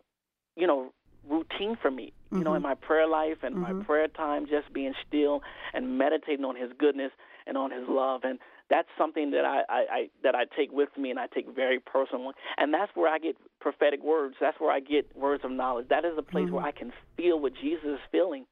you know, routine for me. You mm-hmm. know, in mm-hmm. my prayer life and mm-hmm. my prayer time, just being still and meditating on His goodness and on His love. And that's something that I, I, I that I take with me and I take very personally. And that's where I get prophetic words. That's where I get words of knowledge. That is a place mm-hmm. where I can feel what Jesus is feeling,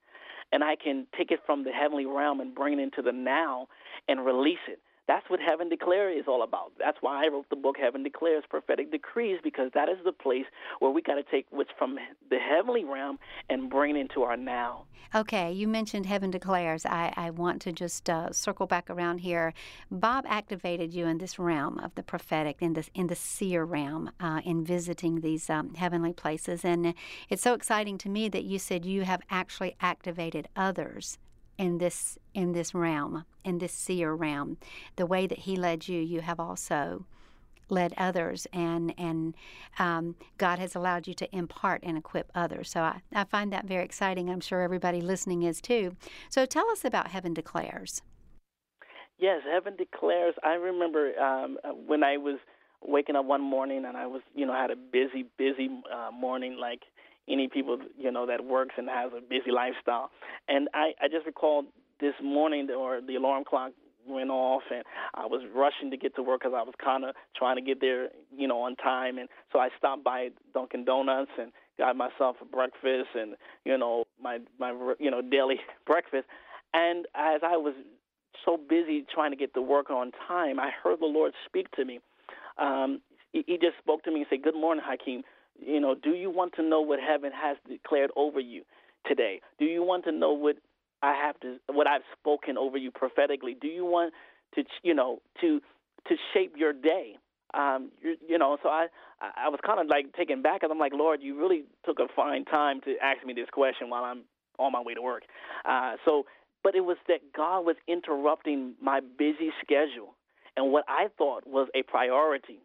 and I can take it from the heavenly realm and bring it into the now and release it. That's what Heaven Declares is all about. That's why I wrote the book Heaven Declares Prophetic Decrees because that is the place where we got to take what's from the heavenly realm and bring it into our now. Okay, you mentioned Heaven Declares. I, I want to just uh, circle back around here. Bob activated you in this realm of the prophetic, in this in the seer realm, uh, in visiting these um, heavenly places, and it's so exciting to me that you said you have actually activated others in this in this realm, in this seer realm. The way that He led you, you have also led others, and and um, God has allowed you to impart and equip others. So I, I find that very exciting. I'm sure everybody listening is too. So tell us about Heaven Declares. Yes, Heaven Declares. I remember um, when I was waking up one morning and I was, you know, had a busy, busy uh, morning, like any people you know that works and has a busy lifestyle. And I I just recalled this morning or the alarm clock went off and I was rushing to get to work because I was kind of trying to get there, you know, on time. And so I stopped by Dunkin' Donuts and got myself a breakfast and you know my my you know daily breakfast. And as I was so busy trying to get to work on time, I heard the Lord speak to me. Um, he, he just spoke to me and said, "Good morning, Hakeem. You know, do you want to know what heaven has declared over you today? Do you want to know what I have to what I've spoken over you prophetically? Do you want to you know to to shape your day. Um, you, you know, so I I was kind of like taken back, and I'm like, Lord, you really took a fine time to ask me this question while I'm on my way to work. Uh, so, but it was that God was interrupting my busy schedule, and what I thought was a priority.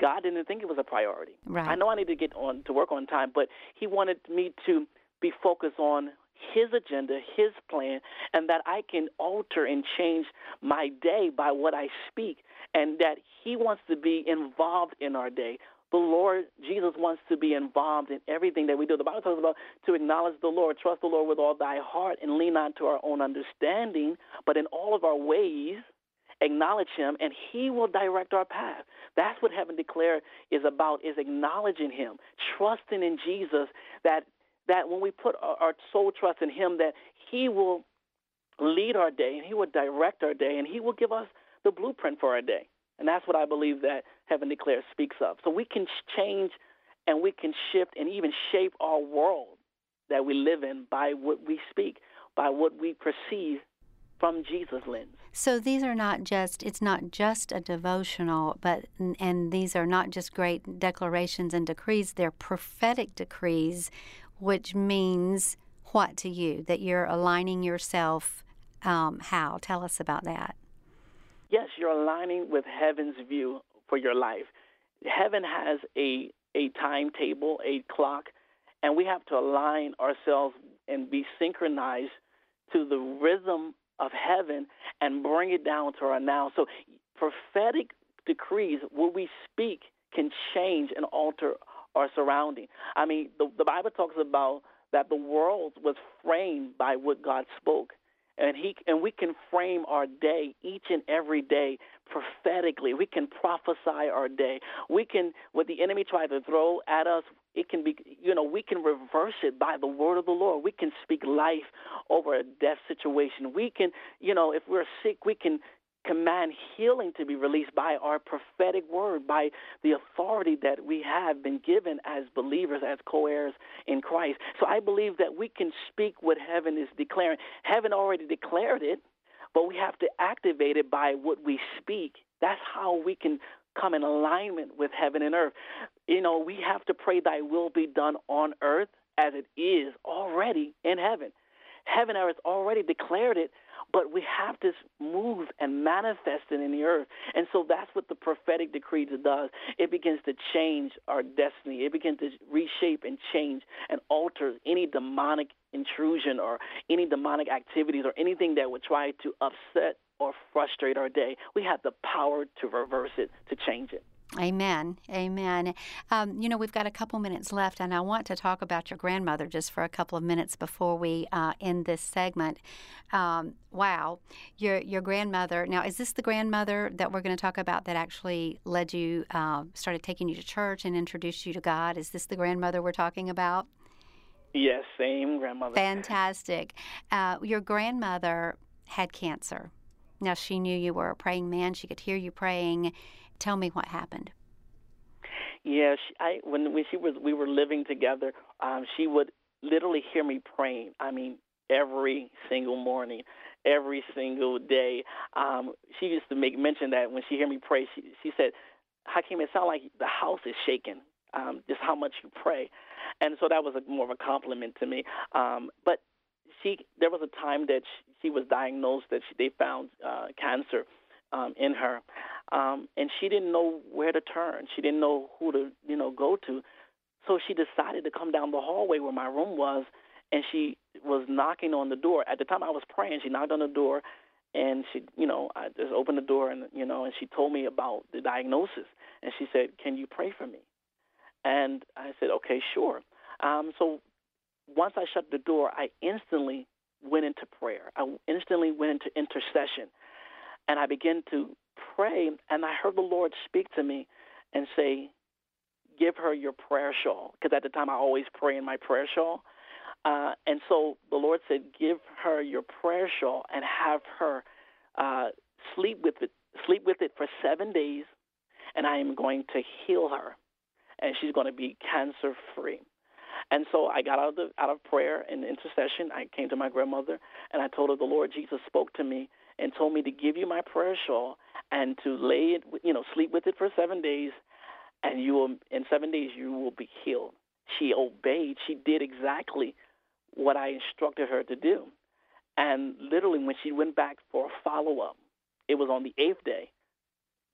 God didn't think it was a priority. Right. I know I need to get on to work on time, but He wanted me to be focused on his agenda, his plan, and that I can alter and change my day by what I speak, and that he wants to be involved in our day. The Lord, Jesus wants to be involved in everything that we do. The Bible talks about to acknowledge the Lord, trust the Lord with all thy heart, and lean not to our own understanding, but in all of our ways, acknowledge him and he will direct our path that's what heaven declare is about is acknowledging him trusting in jesus that that when we put our, our sole trust in Him, that He will lead our day and He will direct our day and He will give us the blueprint for our day. And that's what I believe that Heaven Declares speaks of. So we can change and we can shift and even shape our world that we live in by what we speak, by what we perceive from Jesus' lens. So these are not just it's not just a devotional, but and these are not just great declarations and decrees, they're prophetic decrees which means what to you? That you're aligning yourself. Um, how? Tell us about that. Yes, you're aligning with heaven's view for your life. Heaven has a a timetable, a clock, and we have to align ourselves and be synchronized to the rhythm of heaven and bring it down to our now. So prophetic decrees, what we speak, can change and alter our surrounding. I mean, the, the Bible talks about that the world was framed by what God spoke. And he and we can frame our day each and every day prophetically. We can prophesy our day. We can what the enemy tried to throw at us, it can be you know, we can reverse it by the word of the Lord. We can speak life over a death situation. We can, you know, if we're sick, we can command healing to be released by our prophetic word, by the authority that we have been given as believers, as co heirs in Christ. So I believe that we can speak what heaven is declaring. Heaven already declared it, but we have to activate it by what we speak. That's how we can come in alignment with heaven and earth. You know, we have to pray, Thy will be done on earth as it is already in heaven. Heaven has already declared it, but we have to move and manifest it in the earth. And so that's what the prophetic decree does. It begins to change our destiny. It begins to reshape and change and alter any demonic intrusion or any demonic activities or anything that would try to upset or frustrate our day. We have the power to reverse it, to change it. Amen. Amen. Um, you know, we've got a couple minutes left, and I want to talk about your grandmother just for a couple of minutes before we uh, end this segment. Um, wow, your your grandmother. Now, is this the grandmother that we're going to talk about that actually led you, uh, started taking you to church and introduced you to God? Is this the grandmother we're talking about? Yes, same grandmother. Fantastic. Uh, your grandmother had cancer. Now, she knew you were a praying man. She could hear you praying Tell me what happened. Yeah, I when when she was we were living together, um, she would literally hear me praying. I mean, every single morning, every single day. Um, she used to make mention that when she hear me pray, she she said, "Hakeem, it sounds like the house is shaking. Um, just how much you pray." And so that was a, more of a compliment to me. Um, but she, there was a time that she, she was diagnosed that she, they found uh, cancer um, in her, um, and she didn't know where to turn. She didn't know who to you know go to, so she decided to come down the hallway where my room was, and she was knocking on the door. At the time I was praying, she knocked on the door, and she you know I just opened the door and you know and she told me about the diagnosis, and she said, "Can you pray for me?" And I said, "Okay, sure." Um, so once I shut the door, I instantly went into prayer. I instantly went into intercession. And I began to pray, and I heard the Lord speak to me and say, Give her your prayer shawl. Because at the time I always pray in my prayer shawl. Uh, and so the Lord said, Give her your prayer shawl and have her uh, sleep with it. Sleep with it for seven days, and I am going to heal her, and she's going to be cancer free. And so I got out of the, out of prayer and intercession. I came to my grandmother and I told her the Lord Jesus spoke to me and told me to give you my prayer shawl and to lay it, you know, sleep with it for seven days, and you will, in seven days, you will be healed. She obeyed. She did exactly what I instructed her to do. And literally, when she went back for a follow up, it was on the eighth day.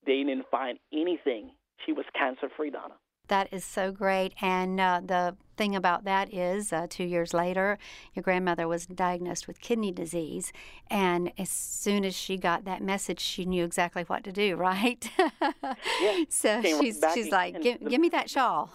They didn't find anything. She was cancer free, Donna. That is so great. And uh, the thing about that is, uh, two years later, your grandmother was diagnosed with kidney disease. And as soon as she got that message, she knew exactly what to do, right? yeah. so she's, she's like, give, give me that shawl.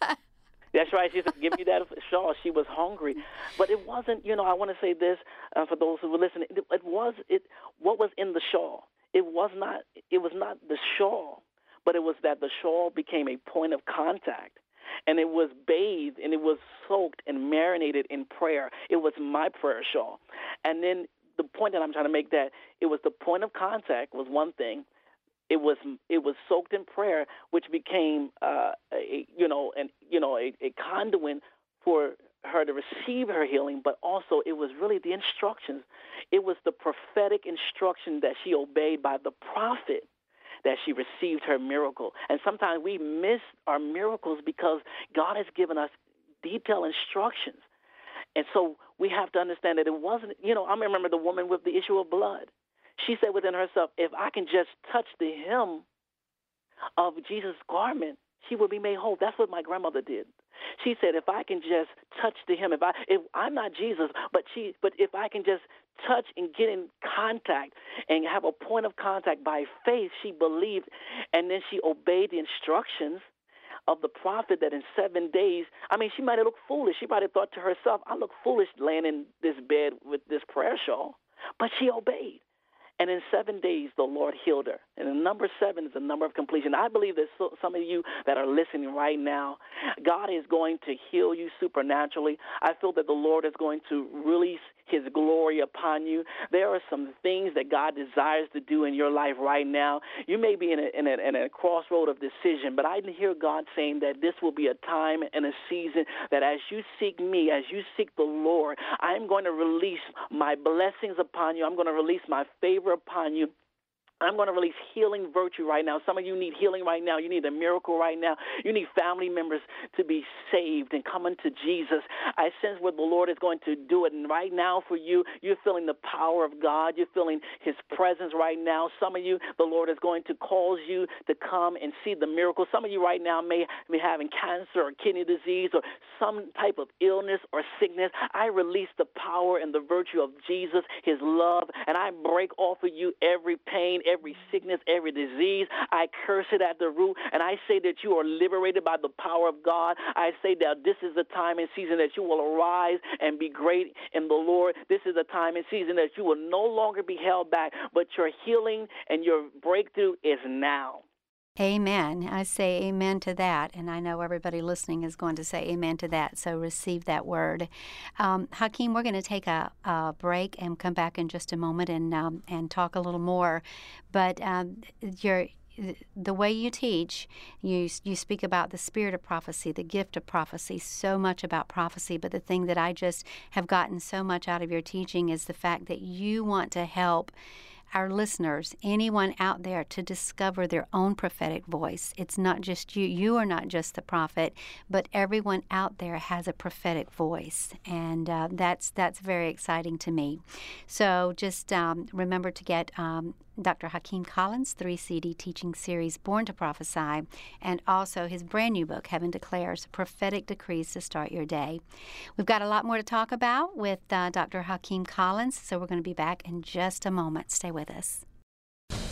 That's right. She said, "Give me that shawl." She was hungry, but it wasn't. You know, I want to say this uh, for those who were listening. It, it was it. What was in the shawl? It was not. It was not the shawl, but it was that the shawl became a point of contact, and it was bathed and it was soaked and marinated in prayer. It was my prayer shawl, and then the point that I'm trying to make that it was the point of contact was one thing it was it was soaked in prayer, which became uh, a, you know and you know a, a conduit for her to receive her healing, but also it was really the instructions. It was the prophetic instruction that she obeyed by the prophet that she received her miracle. And sometimes we miss our miracles because God has given us detailed instructions. And so we have to understand that it wasn't, you know, I remember the woman with the issue of blood. She said within herself, if I can just touch the hem of Jesus' garment, she will be made whole. That's what my grandmother did. She said, if I can just touch the hem, if I if I'm not Jesus, but she but if I can just touch and get in contact and have a point of contact by faith, she believed and then she obeyed the instructions of the prophet that in seven days, I mean, she might have looked foolish. She might have thought to herself, I look foolish laying in this bed with this prayer shawl. But she obeyed. And in seven days, the Lord healed her. And the number seven is the number of completion. I believe that so, some of you that are listening right now, God is going to heal you supernaturally. I feel that the Lord is going to release his glory upon you. There are some things that God desires to do in your life right now. You may be in a, in a, in a crossroad of decision, but I hear God saying that this will be a time and a season that as you seek me, as you seek the Lord, I'm going to release my blessings upon you. I'm going to release my favor upon you. I'm going to release healing virtue right now. Some of you need healing right now. You need a miracle right now. You need family members to be saved and come unto Jesus. I sense where the Lord is going to do it. And right now for you, you're feeling the power of God. You're feeling His presence right now. Some of you, the Lord is going to cause you to come and see the miracle. Some of you right now may be having cancer or kidney disease or some type of illness or sickness. I release the power and the virtue of Jesus, His love, and I break off of you every pain, every sickness, every disease. I curse it at the root, and I say that you are liberated by the power of God. I say that this is the time and season that you will arise and be great in the Lord. This is the time and season that you will no longer be held back, but your healing and your breakthrough is now. Amen. I say amen to that. And I know everybody listening is going to say amen to that. So receive that word. Um, Hakeem, we're going to take a, a, break and come back in just a moment and, um, and talk a little more. But um, your the way you teach, you you speak about the spirit of prophecy, the gift of prophecy, so much about prophecy. But the thing that I just have gotten so much out of your teaching is the fact that you want to help our listeners, anyone out there, to discover their own prophetic voice. It's not just you. You are not just the prophet, but everyone out there has a prophetic voice, and uh, that's that's very exciting to me. So just um, remember to get um, Dr. Hakeem Collins' three CD teaching series, Born to Prophesy, and also his brand new book, Heaven Declares Prophetic Decrees to Start Your Day. We've got a lot more to talk about with uh, Dr. Hakeem Collins, so we're going to be back in just a moment. Stay with us.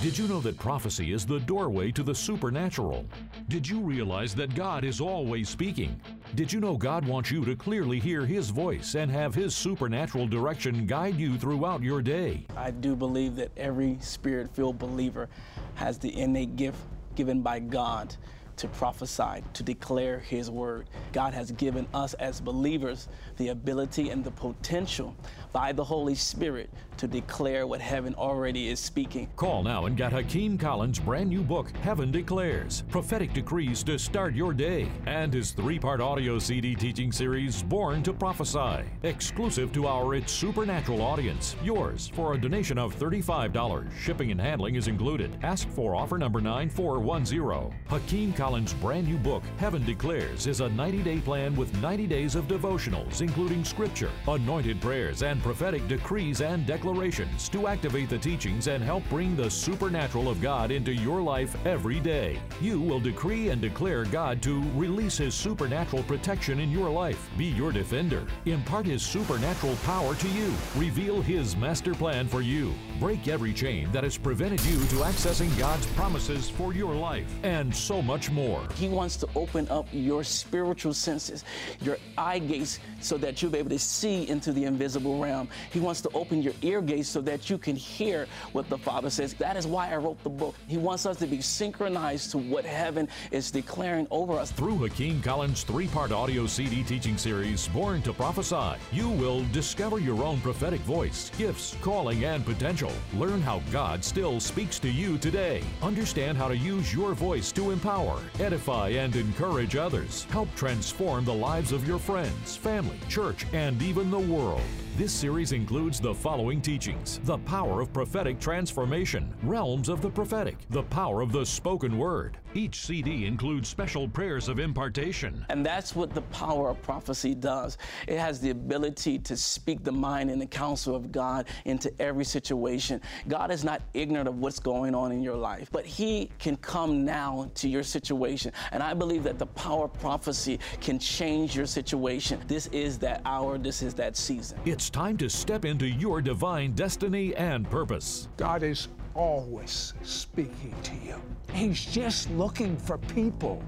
Did you know that prophecy is the doorway to the supernatural? Did you realize that God is always speaking? Did you know God wants you to clearly hear His voice and have His supernatural direction guide you throughout your day? I do believe that every spirit filled believer has the innate gift given by God to prophesy, to declare His word. God has given us as believers the ability and the potential by the Holy Spirit to declare what heaven already is speaking. Call now and get Hakeem Collins' brand new book, Heaven Declares Prophetic Decrees to Start Your Day, and his three part audio CD teaching series, Born to Prophesy, exclusive to our It's Supernatural audience. Yours for a donation of $35. Shipping and handling is included. Ask for offer number 9410. Hakeem Collins' brand new book, Heaven Declares, is a 90 day plan with 90 days of devotionals, including scripture, anointed prayers, and prophetic decrees and declarations to activate the teachings and help bring the supernatural of God into your life every day. You will decree and declare God to release His supernatural protection in your life, be your defender, impart His supernatural power to you, reveal His master plan for you, break every chain that has prevented you to accessing God's promises for your life, and so much more. He wants to open up your spiritual senses, your eye gates, so that you'll be able to see into the invisible realm. He wants to open your ear gates so that you can hear what the Father says. That is why I wrote the book. He wants us to be synchronized to what heaven is declaring over us. Through Hakeem Collins' three part audio CD teaching series, Born to Prophesy, you will discover your own prophetic voice, gifts, calling, and potential. Learn how God still speaks to you today. Understand how to use your voice to empower, edify, and encourage others. Help transform the lives of your friends, family, church, and even the world. This series includes the following teachings. The power of prophetic transformation, realms of the prophetic, the power of the spoken word. Each CD includes special prayers of impartation. And that's what the power of prophecy does. It has the ability to speak the mind and the counsel of God into every situation. God is not ignorant of what's going on in your life, but He can come now to your situation. And I believe that the power of prophecy can change your situation. This is that hour, this is that season. It's time to step into your divine destiny and purpose. God is always speaking to you. He's just looking for people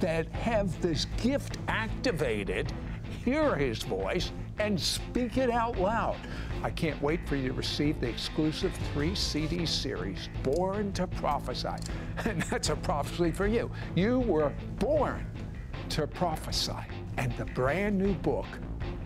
that have this gift activated, hear his voice, and speak it out loud. I can't wait for you to receive the exclusive three CD series, Born to Prophesy. And that's a prophecy for you. You were born to prophesy. And the brand new book,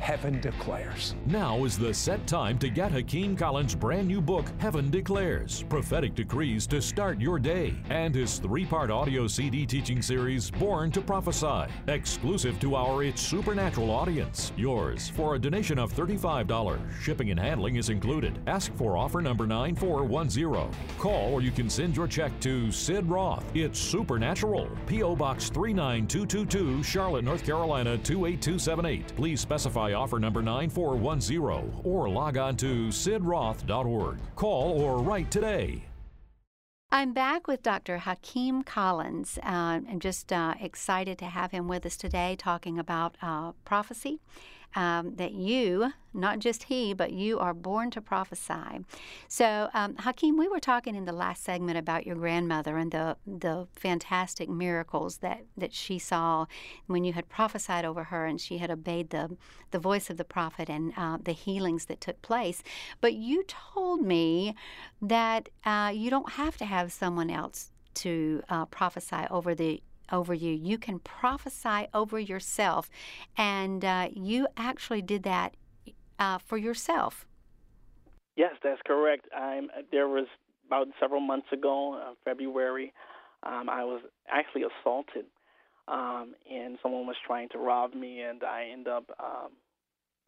Heaven Declares. Now is the set time to get Hakeem Collins' brand new book, Heaven Declares Prophetic Decrees to Start Your Day, and his three part audio CD teaching series, Born to Prophesy, exclusive to our It's Supernatural audience. Yours for a donation of $35. Shipping and handling is included. Ask for offer number 9410. Call or you can send your check to Sid Roth. It's Supernatural. P.O. Box 39222, Charlotte, North Carolina 28278. Please specify offer number 9410 or log on to sidroth.org. Call or write today. I'm back with Dr. Hakeem Collins. Uh, I'm just uh, excited to have him with us today talking about uh, prophecy. Um, that you, not just he, but you are born to prophesy. So, um, Hakeem, we were talking in the last segment about your grandmother and the the fantastic miracles that, that she saw when you had prophesied over her and she had obeyed the the voice of the prophet and uh, the healings that took place. But you told me that uh, you don't have to have someone else to uh, prophesy over the over you. You can prophesy over yourself. And uh, you actually did that uh, for yourself. Yes, that's correct. I'm, there was about several months ago, uh, February, um, I was actually assaulted, um, and someone was trying to rob me, and I end up um,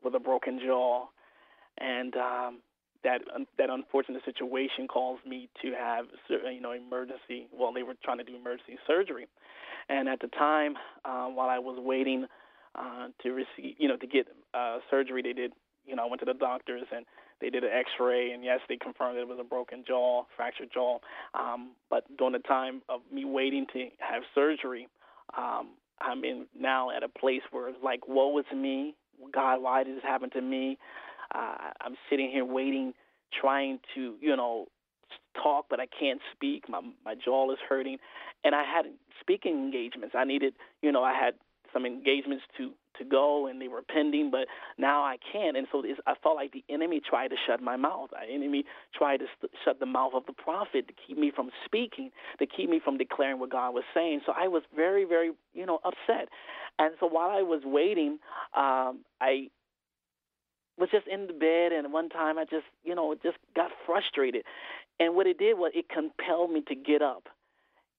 with a broken jaw, and um, that that unfortunate situation caused me to have you know emergency. Well, they were trying to do emergency surgery, and at the time, uh, while I was waiting uh, to receive, you know, to get uh, surgery, they did, you know, I went to the doctors and they did an X-ray, and yes, they confirmed it was a broken jaw, fractured jaw. Um, but during the time of me waiting to have surgery, um, I'm in now at a place where it's like, woe is me, God, why did this happen to me? Uh, I'm sitting here waiting, trying to, you know, talk, but I can't speak. My my jaw is hurting, and I had speaking engagements. I needed, you know, I had some engagements to to go, and they were pending, but now I can't. And so I felt like the enemy tried to shut my mouth. The enemy tried to st- shut the mouth of the prophet to keep me from speaking, to keep me from declaring what God was saying. So I was very, very, you know, upset. And so while I was waiting, um, I was just in the bed, and one time I just, you know, just got frustrated. And what it did was it compelled me to get up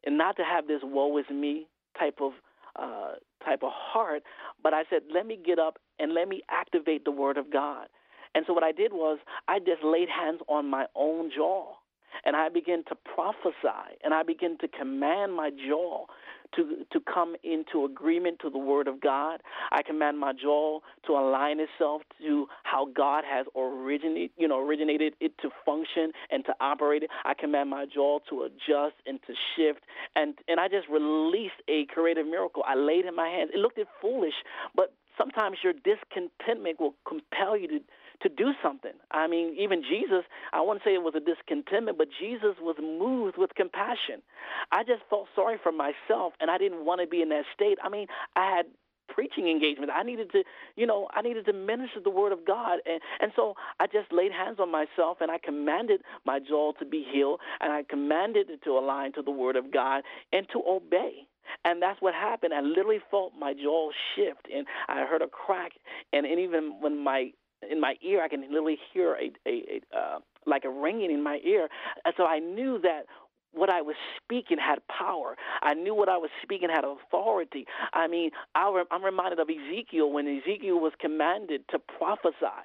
and not to have this woe is me type of uh, type of heart, but I said, let me get up and let me activate the Word of God. And so what I did was I just laid hands on my own jaw and I begin to prophesy and I begin to command my jaw to to come into agreement to the word of God. I command my jaw to align itself to how God has originated, you know, originated it to function and to operate. I command my jaw to adjust and to shift, and and I just released a creative miracle. I laid in my hands. It looked foolish, but sometimes your discontentment will compel you to to do something. I mean, even Jesus, I wouldn't say it was a discontentment, but Jesus was moved with compassion. I just felt sorry for myself, and I didn't want to be in that state. I mean, I had preaching engagement. I needed to, you know, I needed to minister the word of God. And, and so I just laid hands on myself and I commanded my jaw to be healed and I commanded it to align to the word of God and to obey. And that's what happened. I literally felt my jaw shift and I heard a crack and, and even when my in my ear. I can literally hear a, a, a uh, like a ringing in my ear, and so I knew that what I was speaking had power. I knew what I was speaking had authority. I mean, I am reminded of Ezekiel when Ezekiel was commanded to prophesy.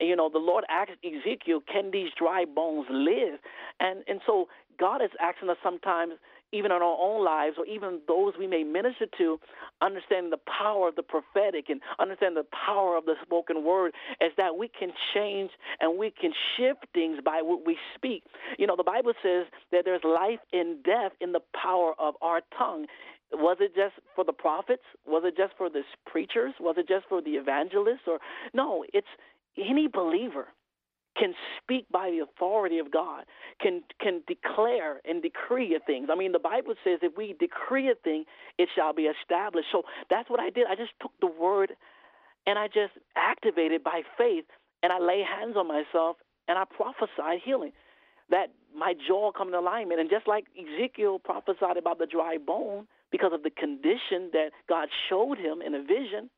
And, you know, the Lord asked Ezekiel, "Can these dry bones live?" And and so God is asking us sometimes even in our own lives or even those we may minister to, understanding the power of the prophetic and understanding the power of the spoken word is that we can change and we can shift things by what we speak. You know, the Bible says that there's life and death in the power of our tongue. Was it just for the prophets? Was it just for the preachers? Was it just for the evangelists? Or no, it's any believer can speak by the authority of God, can can declare and decree a thing. I mean, the Bible says if we decree a thing, it shall be established. So that's what I did. I just took the word and I just activated by faith and I lay hands on myself and I prophesied healing. That my jaw come in alignment. And just like Ezekiel prophesied about the dry bone because of the condition that God showed him in a vision,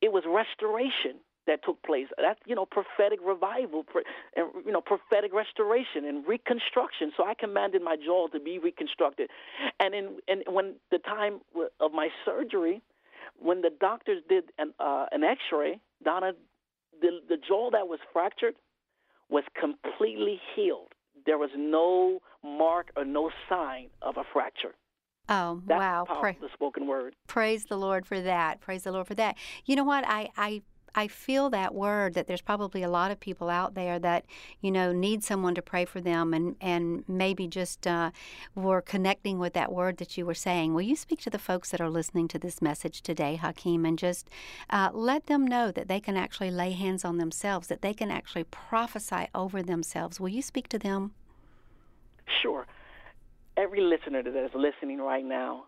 it was restoration that took place. That's you know prophetic revival, and you know prophetic restoration and reconstruction. So I commanded my jaw to be reconstructed, and in and when the time of my surgery, when the doctors did an uh, an X-ray, Donna, the the jaw that was fractured was completely healed. There was no mark or no sign of a fracture. Oh, That's wow. Pra- the spoken word. Praise the Lord for that. Praise the Lord for that. You know what? I, I I feel that word that there's probably a lot of people out there that you know need someone to pray for them and and maybe just uh, were connecting with that word that you were saying. Will you speak to the folks that are listening to this message today, Hakeem, and just uh, let them know that they can actually lay hands on themselves, that they can actually prophesy over themselves. Will you speak to them? Sure. Every listener that is listening right now,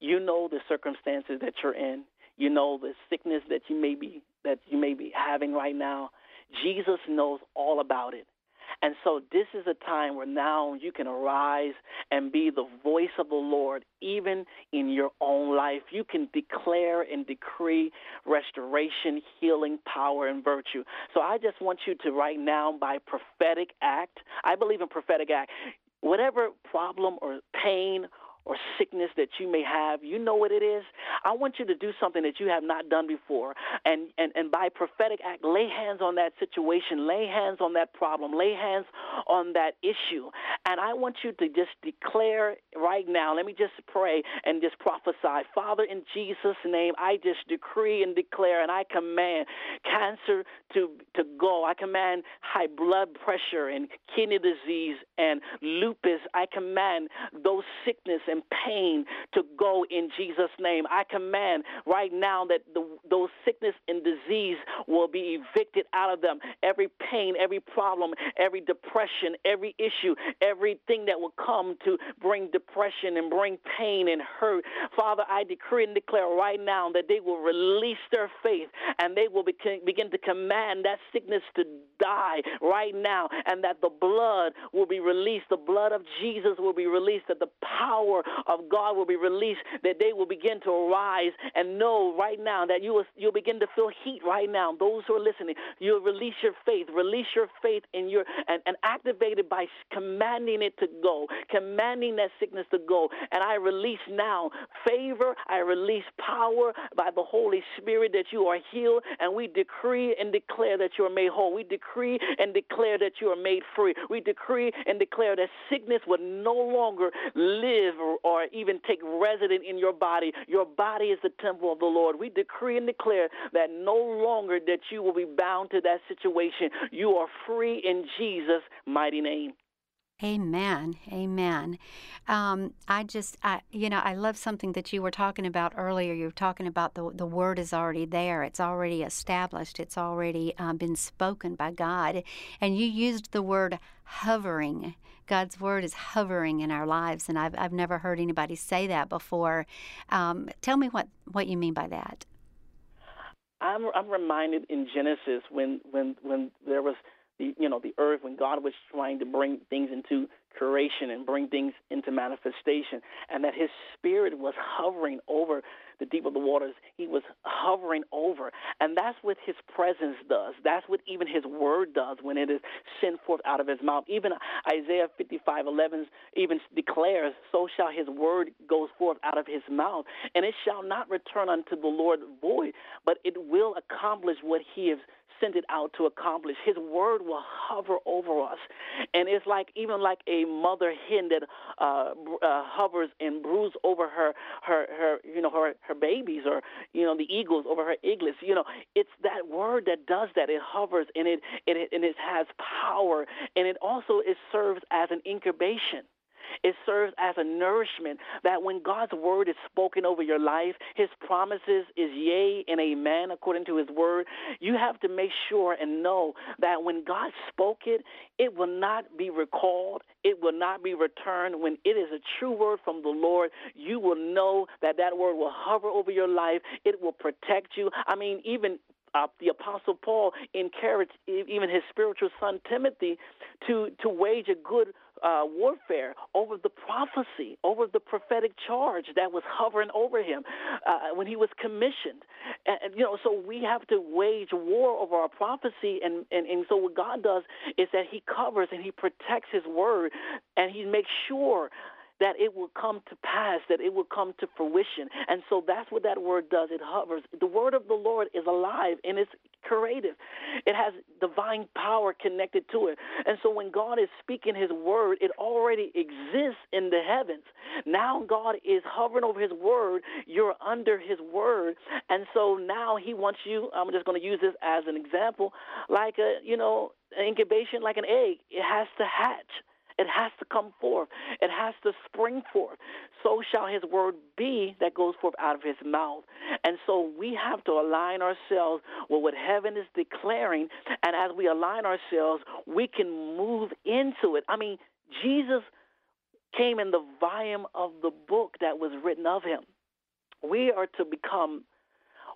you know the circumstances that you're in. You know the sickness that you may be that you may be having right now, Jesus knows all about it. And so this is a time where now you can arise and be the voice of the Lord even in your own life. You can declare and decree restoration, healing, power, and virtue. So I just want you to right now by prophetic act, I believe in prophetic act, whatever problem or pain or sickness that you may have, you know what it is. I want you to do something that you have not done before. And, and, and by prophetic act, lay hands on that situation, lay hands on that problem, lay hands on that issue. And I want you to just declare right now, let me just pray and just prophesy. Father, in Jesus' name, I just decree and declare and I command cancer to, to go. I command high blood pressure and kidney disease and lupus. I command those sickness and pain to go in Jesus' name. I command right now that the, those sickness and disease will be evicted out of them. Every pain, every problem, every depression, every issue, everything that will come to bring depression and bring pain and hurt. Father, I decree and declare right now that they will release their faith and they will begin to command that sickness to die right now and that the blood will be released. The blood of Jesus will be released, that the power of God will be released, that they will begin to arise and know right now that you will, you'll begin to feel heat right now. Those who are listening, you'll release your faith, release your faith in your and, and activate it by commanding it to go, commanding that sickness to go. And I release now favor, I release power by the Holy Spirit that you are healed, and we decree and declare that you are made whole. We decree and declare that you are made free. We decree and declare that sickness will no longer live or, even take resident in your body. Your body is the temple of the Lord. We decree and declare that no longer that you will be bound to that situation. You are free in Jesus' mighty name. Amen. Amen. Um, I just, I, you know, I love something that you were talking about earlier. You were talking about the the word is already there. It's already established. It's already um, been spoken by God, and you used the word hovering. God's word is hovering in our lives, and I've I've never heard anybody say that before. Um, tell me what what you mean by that. I'm I'm reminded in Genesis when when when there was the you know the earth when God was trying to bring things into creation and bring things into manifestation, and that His Spirit was hovering over the deep of the waters. He was hovering over, and that's what His presence does. That's what even His Word does when it is sent forth out of His mouth. Even Isaiah 55:11 even declares, "So shall His Word goes forth out of His mouth, and it shall not return unto the Lord void, but it will accomplish what He has." Sent it out to accomplish. His word will hover over us. And it's like even like a mother hen that uh, uh, hovers and broods over her, her, her, you know, her, her babies or, you know, the eagles over her eaglets. You know, it's that word that does that. It hovers and it, it, and it has power. And it also it serves as an incubation. It serves as a nourishment that when God's word is spoken over your life, his promises is yea and amen according to his word. You have to make sure and know that when God spoke it, it will not be recalled. It will not be returned. When it is a true word from the Lord, you will know that that word will hover over your life. It will protect you. I mean, even uh, the Apostle Paul encouraged even his spiritual son Timothy to to wage a good uh, warfare over the prophecy, over the prophetic charge that was hovering over him uh, when he was commissioned. And, you know, so we have to wage war over our prophecy, and, and and so what God does is that He covers and He protects His word, and He makes sure that it will come to pass, that it will come to fruition. And so that's what that word does. It hovers. The word of the Lord is alive and it's creative. It has divine power connected to it. And so when God is speaking his word, it already exists in the heavens. Now God is hovering over his word. You're under his word. And so now he wants you, I'm just going to use this as an example, like a, you know, incubation like an egg. It has to hatch. It has to come forth. It has to spring forth. So shall his word be that goes forth out of his mouth. And so we have to align ourselves with what heaven is declaring. And as we align ourselves, we can move into it. I mean, Jesus came in the volume of the book that was written of him. We are to become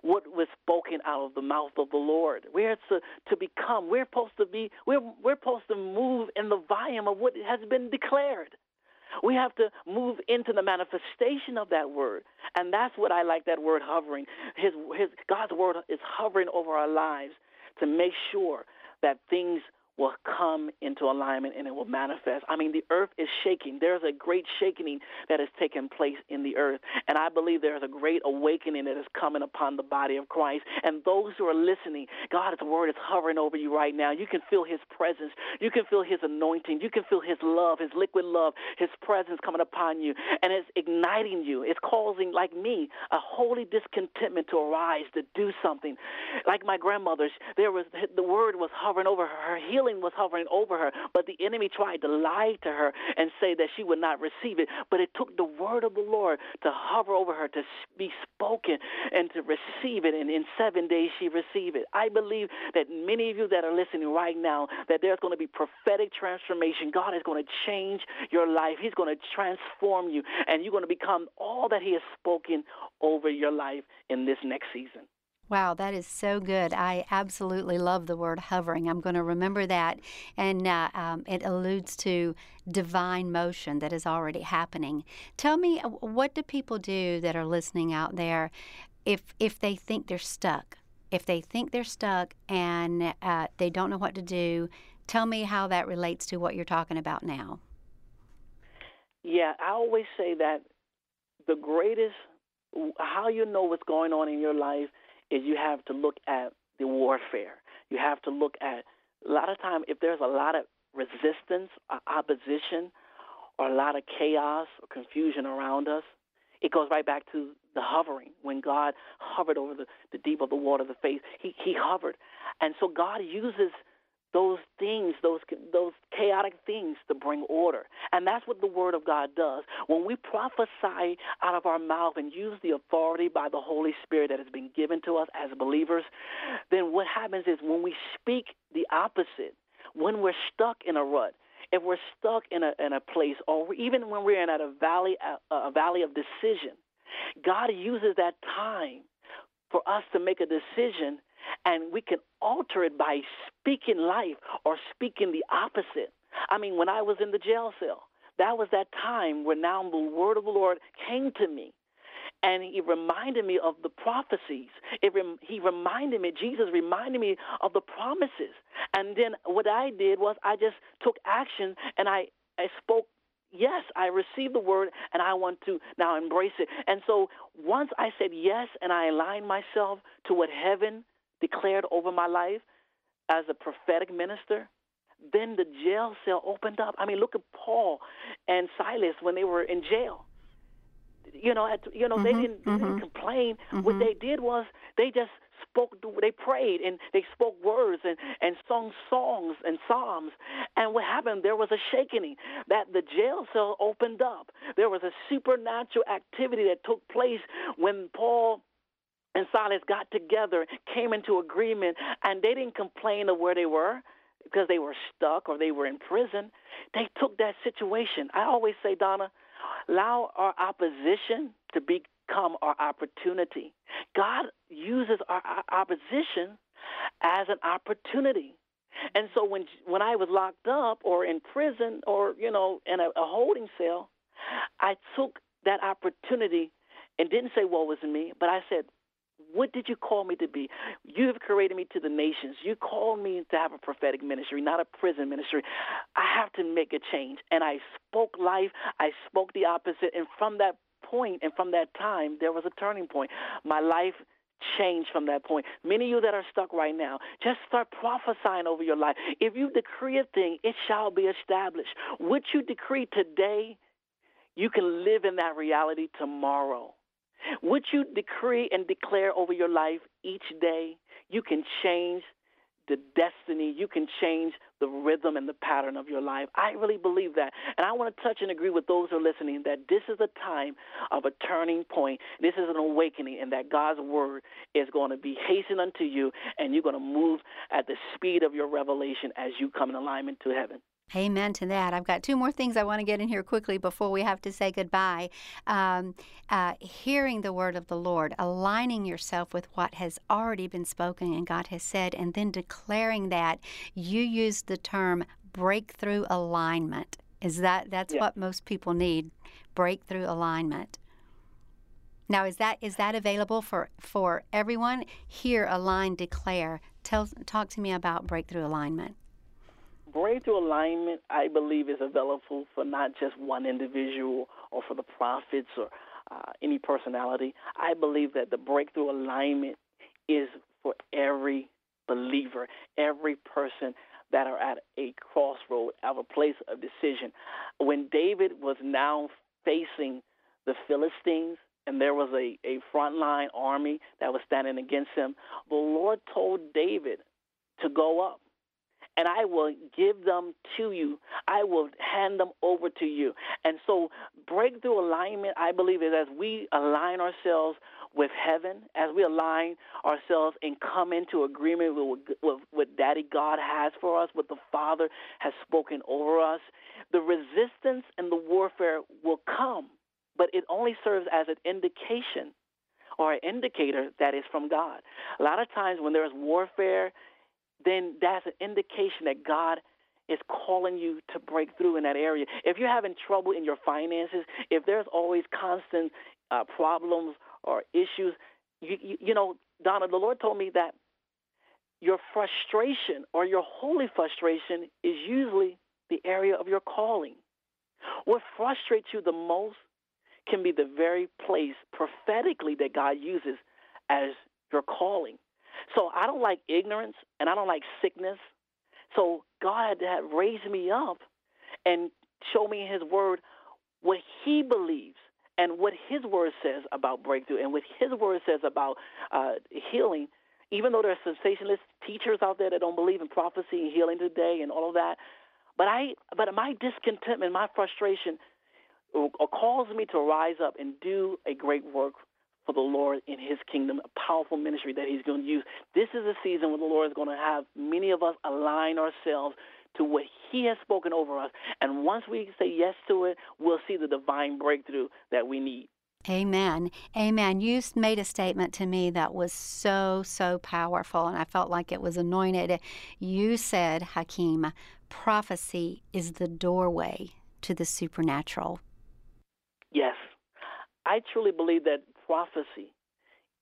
what was spoken out of the mouth of the Lord. We're to, to become, we're supposed to be, we're, we're supposed to move in the volume of what has been declared. We have to move into the manifestation of that word. And that's what I like that word hovering. His, his, God's word is hovering over our lives to make sure that things will come into alignment and it will manifest. I mean, the earth is shaking. There's a great shaking that has taken place in the earth. And I believe there's a great awakening that is coming upon the body of Christ. And those who are listening, God's word is hovering over you right now. You can feel his presence. You can feel his anointing. You can feel his love, his liquid love, his presence coming upon you. And it's igniting you. It's causing, like me, a holy discontentment to arise, to do something. Like my grandmother's, there was the word was hovering over her. Her healing was hovering over her. But the enemy tried to lie to her and say that she would not receive it. But it took the word of the Lord to hover over her, to be spoken, and to receive it. And in seven days, she received it. I believe that many of you that are listening right now, that there's going to be prophetic transformation. God is going to change your life. He's going to transform you, and you're going to become all that He has spoken over your life in this next season. Wow, that is so good. I absolutely love the word hovering. I'm going to remember that. And uh, um, it alludes to divine motion that is already happening. Tell me, uh, what do people do that are listening out there if, if they think they're stuck? If they think they're stuck and uh, they don't know what to do, tell me how that relates to what you're talking about now. Yeah, I always say that the greatest, how you know what's going on in your life is you have to look at the warfare. You have to look at a lot of time if there's a lot of resistance or opposition or a lot of chaos or confusion around us, it goes right back to the hovering. When God hovered over the, the deep of the water the faith, he, he hovered. And so God uses those things, those those chaotic things to bring order. And that's what the word of God does. When we prophesy out of our mouth and use the authority by the Holy Spirit that has been given to us as believers, then what happens is when we speak the opposite, when we're stuck in a rut, if we're stuck in a in a place or even when we're in at a valley a, a valley of decision, God uses that time for us to make a decision and we can alter it by speaking life or speaking the opposite. I mean, when I was in the jail cell, that was that time where now the word of the Lord came to me. And he reminded me of the prophecies. Rem- he reminded me, Jesus reminded me of the promises. And then what I did was I just took action and I, I spoke yes, I received the word and I want to now embrace it. And so once I said yes and I aligned myself to what heaven declared over my life as a prophetic minister, then the jail cell opened up. I mean, look at Paul and Silas when they were in jail. You know, at, you know, mm-hmm, they didn't, mm-hmm. didn't complain. Mm-hmm. What they did was they just spoke. They prayed and they spoke words and and sung songs and psalms. And what happened? There was a shaking. That the jail cell opened up. There was a supernatural activity that took place when Paul and Silas got together, came into agreement, and they didn't complain of where they were because they were stuck or they were in prison. They took that situation. I always say, Donna, allow our opposition to become our opportunity. God uses our opposition as an opportunity. And so when when I was locked up or in prison or you know in a, a holding cell, I took that opportunity and didn't say woe was in me, but I said, what did you call me to be? You have created me to the nations. You called me to have a prophetic ministry, not a prison ministry. I have to make a change. And I spoke life, I spoke the opposite. And from that point and from that time, there was a turning point. My life changed from that point. Many of you that are stuck right now, just start prophesying over your life. If you decree a thing, it shall be established. What you decree today, you can live in that reality tomorrow. What you decree and declare over your life each day, you can change the destiny. You can change the rhythm and the pattern of your life. I really believe that. And I want to touch and agree with those who are listening that this is a time of a turning point. This is an awakening, and that God's word is going to be hastened unto you, and you're going to move at the speed of your revelation as you come in alignment to heaven. Amen to that. I've got two more things I want to get in here quickly before we have to say goodbye. Um, uh, hearing the word of the Lord, aligning yourself with what has already been spoken and God has said, and then declaring that. You use the term breakthrough alignment. Is that that's yeah. what most people need? Breakthrough alignment. Now, is that is that available for for everyone? Here, align, declare. Tell talk to me about breakthrough alignment breakthrough alignment, I believe, is available for not just one individual or for the prophets or uh, any personality. I believe that the breakthrough alignment is for every believer, every person that are at a crossroad, at a place of decision. When David was now facing the Philistines, and there was a, a frontline army that was standing against him, the Lord told David to go up and I will give them to you. I will hand them over to you. And so, breakthrough alignment, I believe, is as we align ourselves with heaven, as we align ourselves and come into agreement with, what Daddy God has for us, what the Father has spoken over us, the resistance and the warfare will come, but it only serves as an indication or an indicator that is from God. A lot of times when there's warfare, then that's an indication that God is calling you to break through in that area. If you're having trouble in your finances, if there's always constant uh, problems or issues, you, you, you know, Donna, the Lord told me that your frustration or your holy frustration is usually the area of your calling. What frustrates you the most can be the very place prophetically that God uses as your calling. So I don't like ignorance and I don't like sickness. So God had raised me up and show me in His Word what He believes and what His Word says about breakthrough and what His Word says about uh, healing. Even though there are cessationist teachers out there that don't believe in prophecy and healing today and all of that, but I, but my discontentment, my frustration, calls me to rise up and do a great work for the Lord in His kingdom, a powerful ministry that He's going to use. This is a season when the Lord is going to have many of us align ourselves to what He has spoken over us. And once we say yes to it, we'll see the divine breakthrough that we need. Amen. Amen. You made a statement to me that was so, so powerful, and I felt like it was anointed. You said, Hakeem, prophecy is the doorway to the supernatural. Yes. I truly believe that prophecy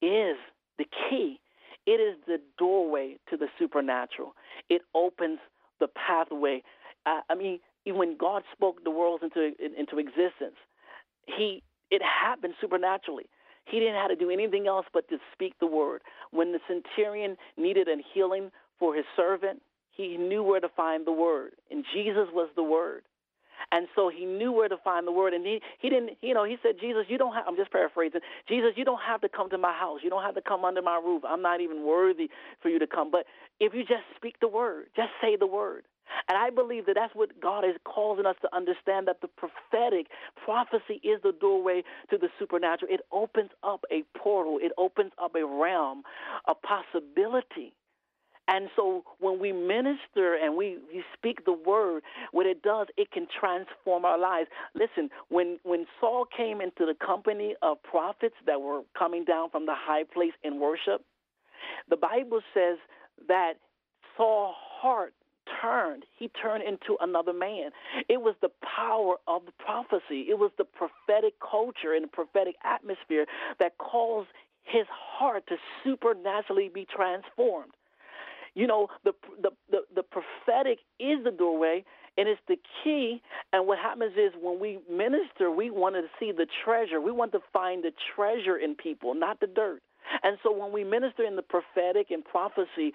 is the key. It is the doorway to the supernatural. It opens the pathway. Uh, I mean, when God spoke the worlds into into existence, He it happened supernaturally. He didn't have to do anything else but to speak the word. When the centurion needed a healing for his servant, he knew where to find the word, and Jesus was the word. And so he knew where to find the word. And he, he didn't, you know, he said, Jesus, you don't have, I'm just paraphrasing, Jesus, you don't have to come to my house. You don't have to come under my roof. I'm not even worthy for you to come. But if you just speak the word, just say the word. And I believe that that's what God is causing us to understand that the prophetic prophecy is the doorway to the supernatural. It opens up a portal, it opens up a realm, a possibility and so when we minister and we, we speak the word, what it does, it can transform our lives. Listen, when, when Saul came into the company of prophets that were coming down from the high place in worship, the Bible says that Saul's heart turned. He turned into another man. It was the power of the prophecy. It was the prophetic culture and the prophetic atmosphere that caused his heart to supernaturally be transformed. You know, the, the, the, the prophetic is the doorway and it's the key. And what happens is when we minister, we want to see the treasure. We want to find the treasure in people, not the dirt. And so when we minister in the prophetic and prophecy,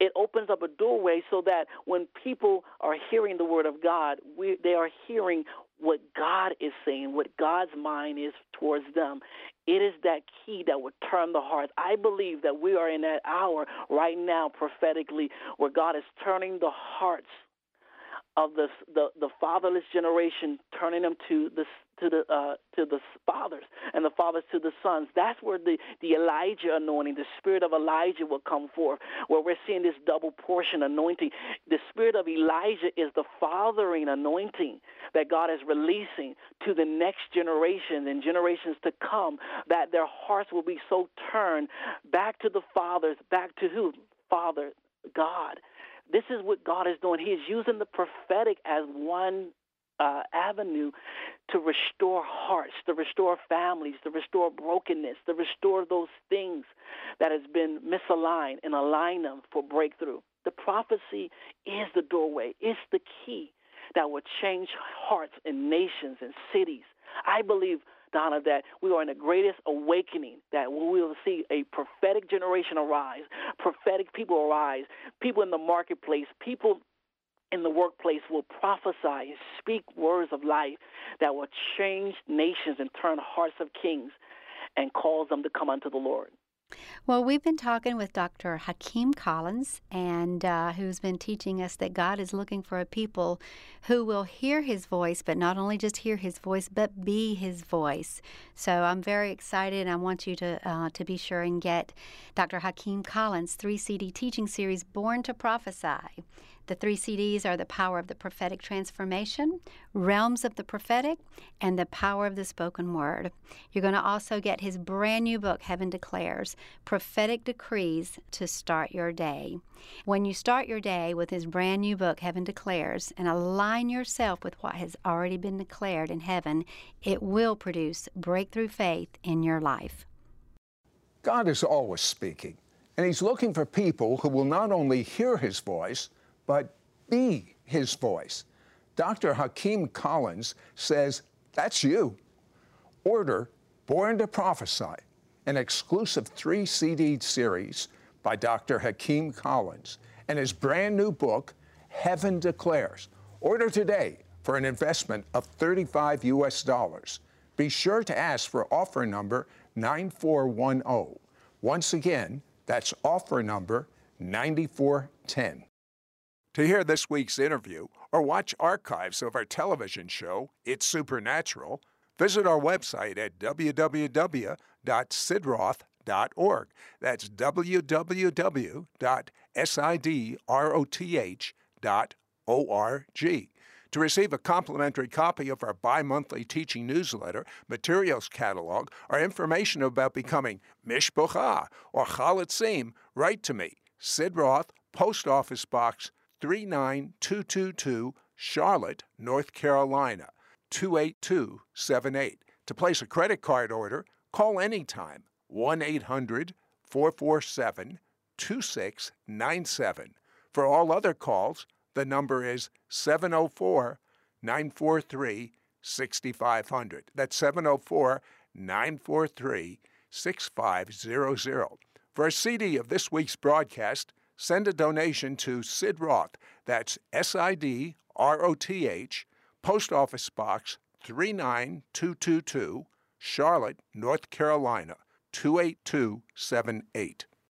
it opens up a doorway so that when people are hearing the word of God, we, they are hearing what God is saying, what God's mind is towards them. It is that key that would turn the hearts. I believe that we are in that hour right now prophetically where God is turning the hearts of the the, the fatherless generation, turning them to the to the uh, to the fathers and the fathers to the sons. That's where the the Elijah anointing, the spirit of Elijah will come forth. Where we're seeing this double portion anointing. The spirit of Elijah is the fathering anointing that God is releasing to the next generation and generations to come. That their hearts will be so turned back to the fathers, back to who? Father, God. This is what God is doing. He is using the prophetic as one uh, avenue to restore hearts, to restore families, to restore brokenness, to restore those things that has been misaligned and align them for breakthrough. The prophecy is the doorway, it's the key that will change hearts and nations and cities. I believe Donna, that we are in the greatest awakening, that we will see a prophetic generation arise, prophetic people arise, people in the marketplace, people in the workplace will prophesy and speak words of life that will change nations and turn hearts of kings and cause them to come unto the Lord. Well, we've been talking with Dr. Hakeem Collins, and uh, who's been teaching us that God is looking for a people who will hear His voice, but not only just hear His voice, but be His voice. So I'm very excited, and I want you to uh, to be sure and get Dr. Hakeem Collins' three CD teaching series, Born to Prophesy. The three CDs are The Power of the Prophetic Transformation, Realms of the Prophetic, and The Power of the Spoken Word. You're going to also get his brand new book, Heaven Declares Prophetic Decrees to Start Your Day. When you start your day with his brand new book, Heaven Declares, and align yourself with what has already been declared in heaven, it will produce breakthrough faith in your life. God is always speaking, and He's looking for people who will not only hear His voice, but be his voice. Dr. Hakeem Collins says, That's you. Order Born to Prophesy, an exclusive three CD series by Dr. Hakeem Collins, and his brand new book, Heaven Declares. Order today for an investment of 35 US dollars. Be sure to ask for offer number 9410. Once again, that's offer number 9410. To hear this week's interview or watch archives of our television show, It's Supernatural, visit our website at www.sidroth.org. That's www.sidroth.org. To receive a complimentary copy of our bi monthly teaching newsletter, materials catalog, or information about becoming Mishpocha or Chalutzim, write to me, Sid Roth, Post Office Box 39222, Charlotte, North Carolina, 28278. To place a credit card order, call anytime 1 800 447 2697. For all other calls, the number is 704 943 6500. That's 704 943 6500. For a CD of this week's broadcast, send a donation to Sid Roth. That's S I D R O T H, Post Office Box 39222, Charlotte, North Carolina 28278.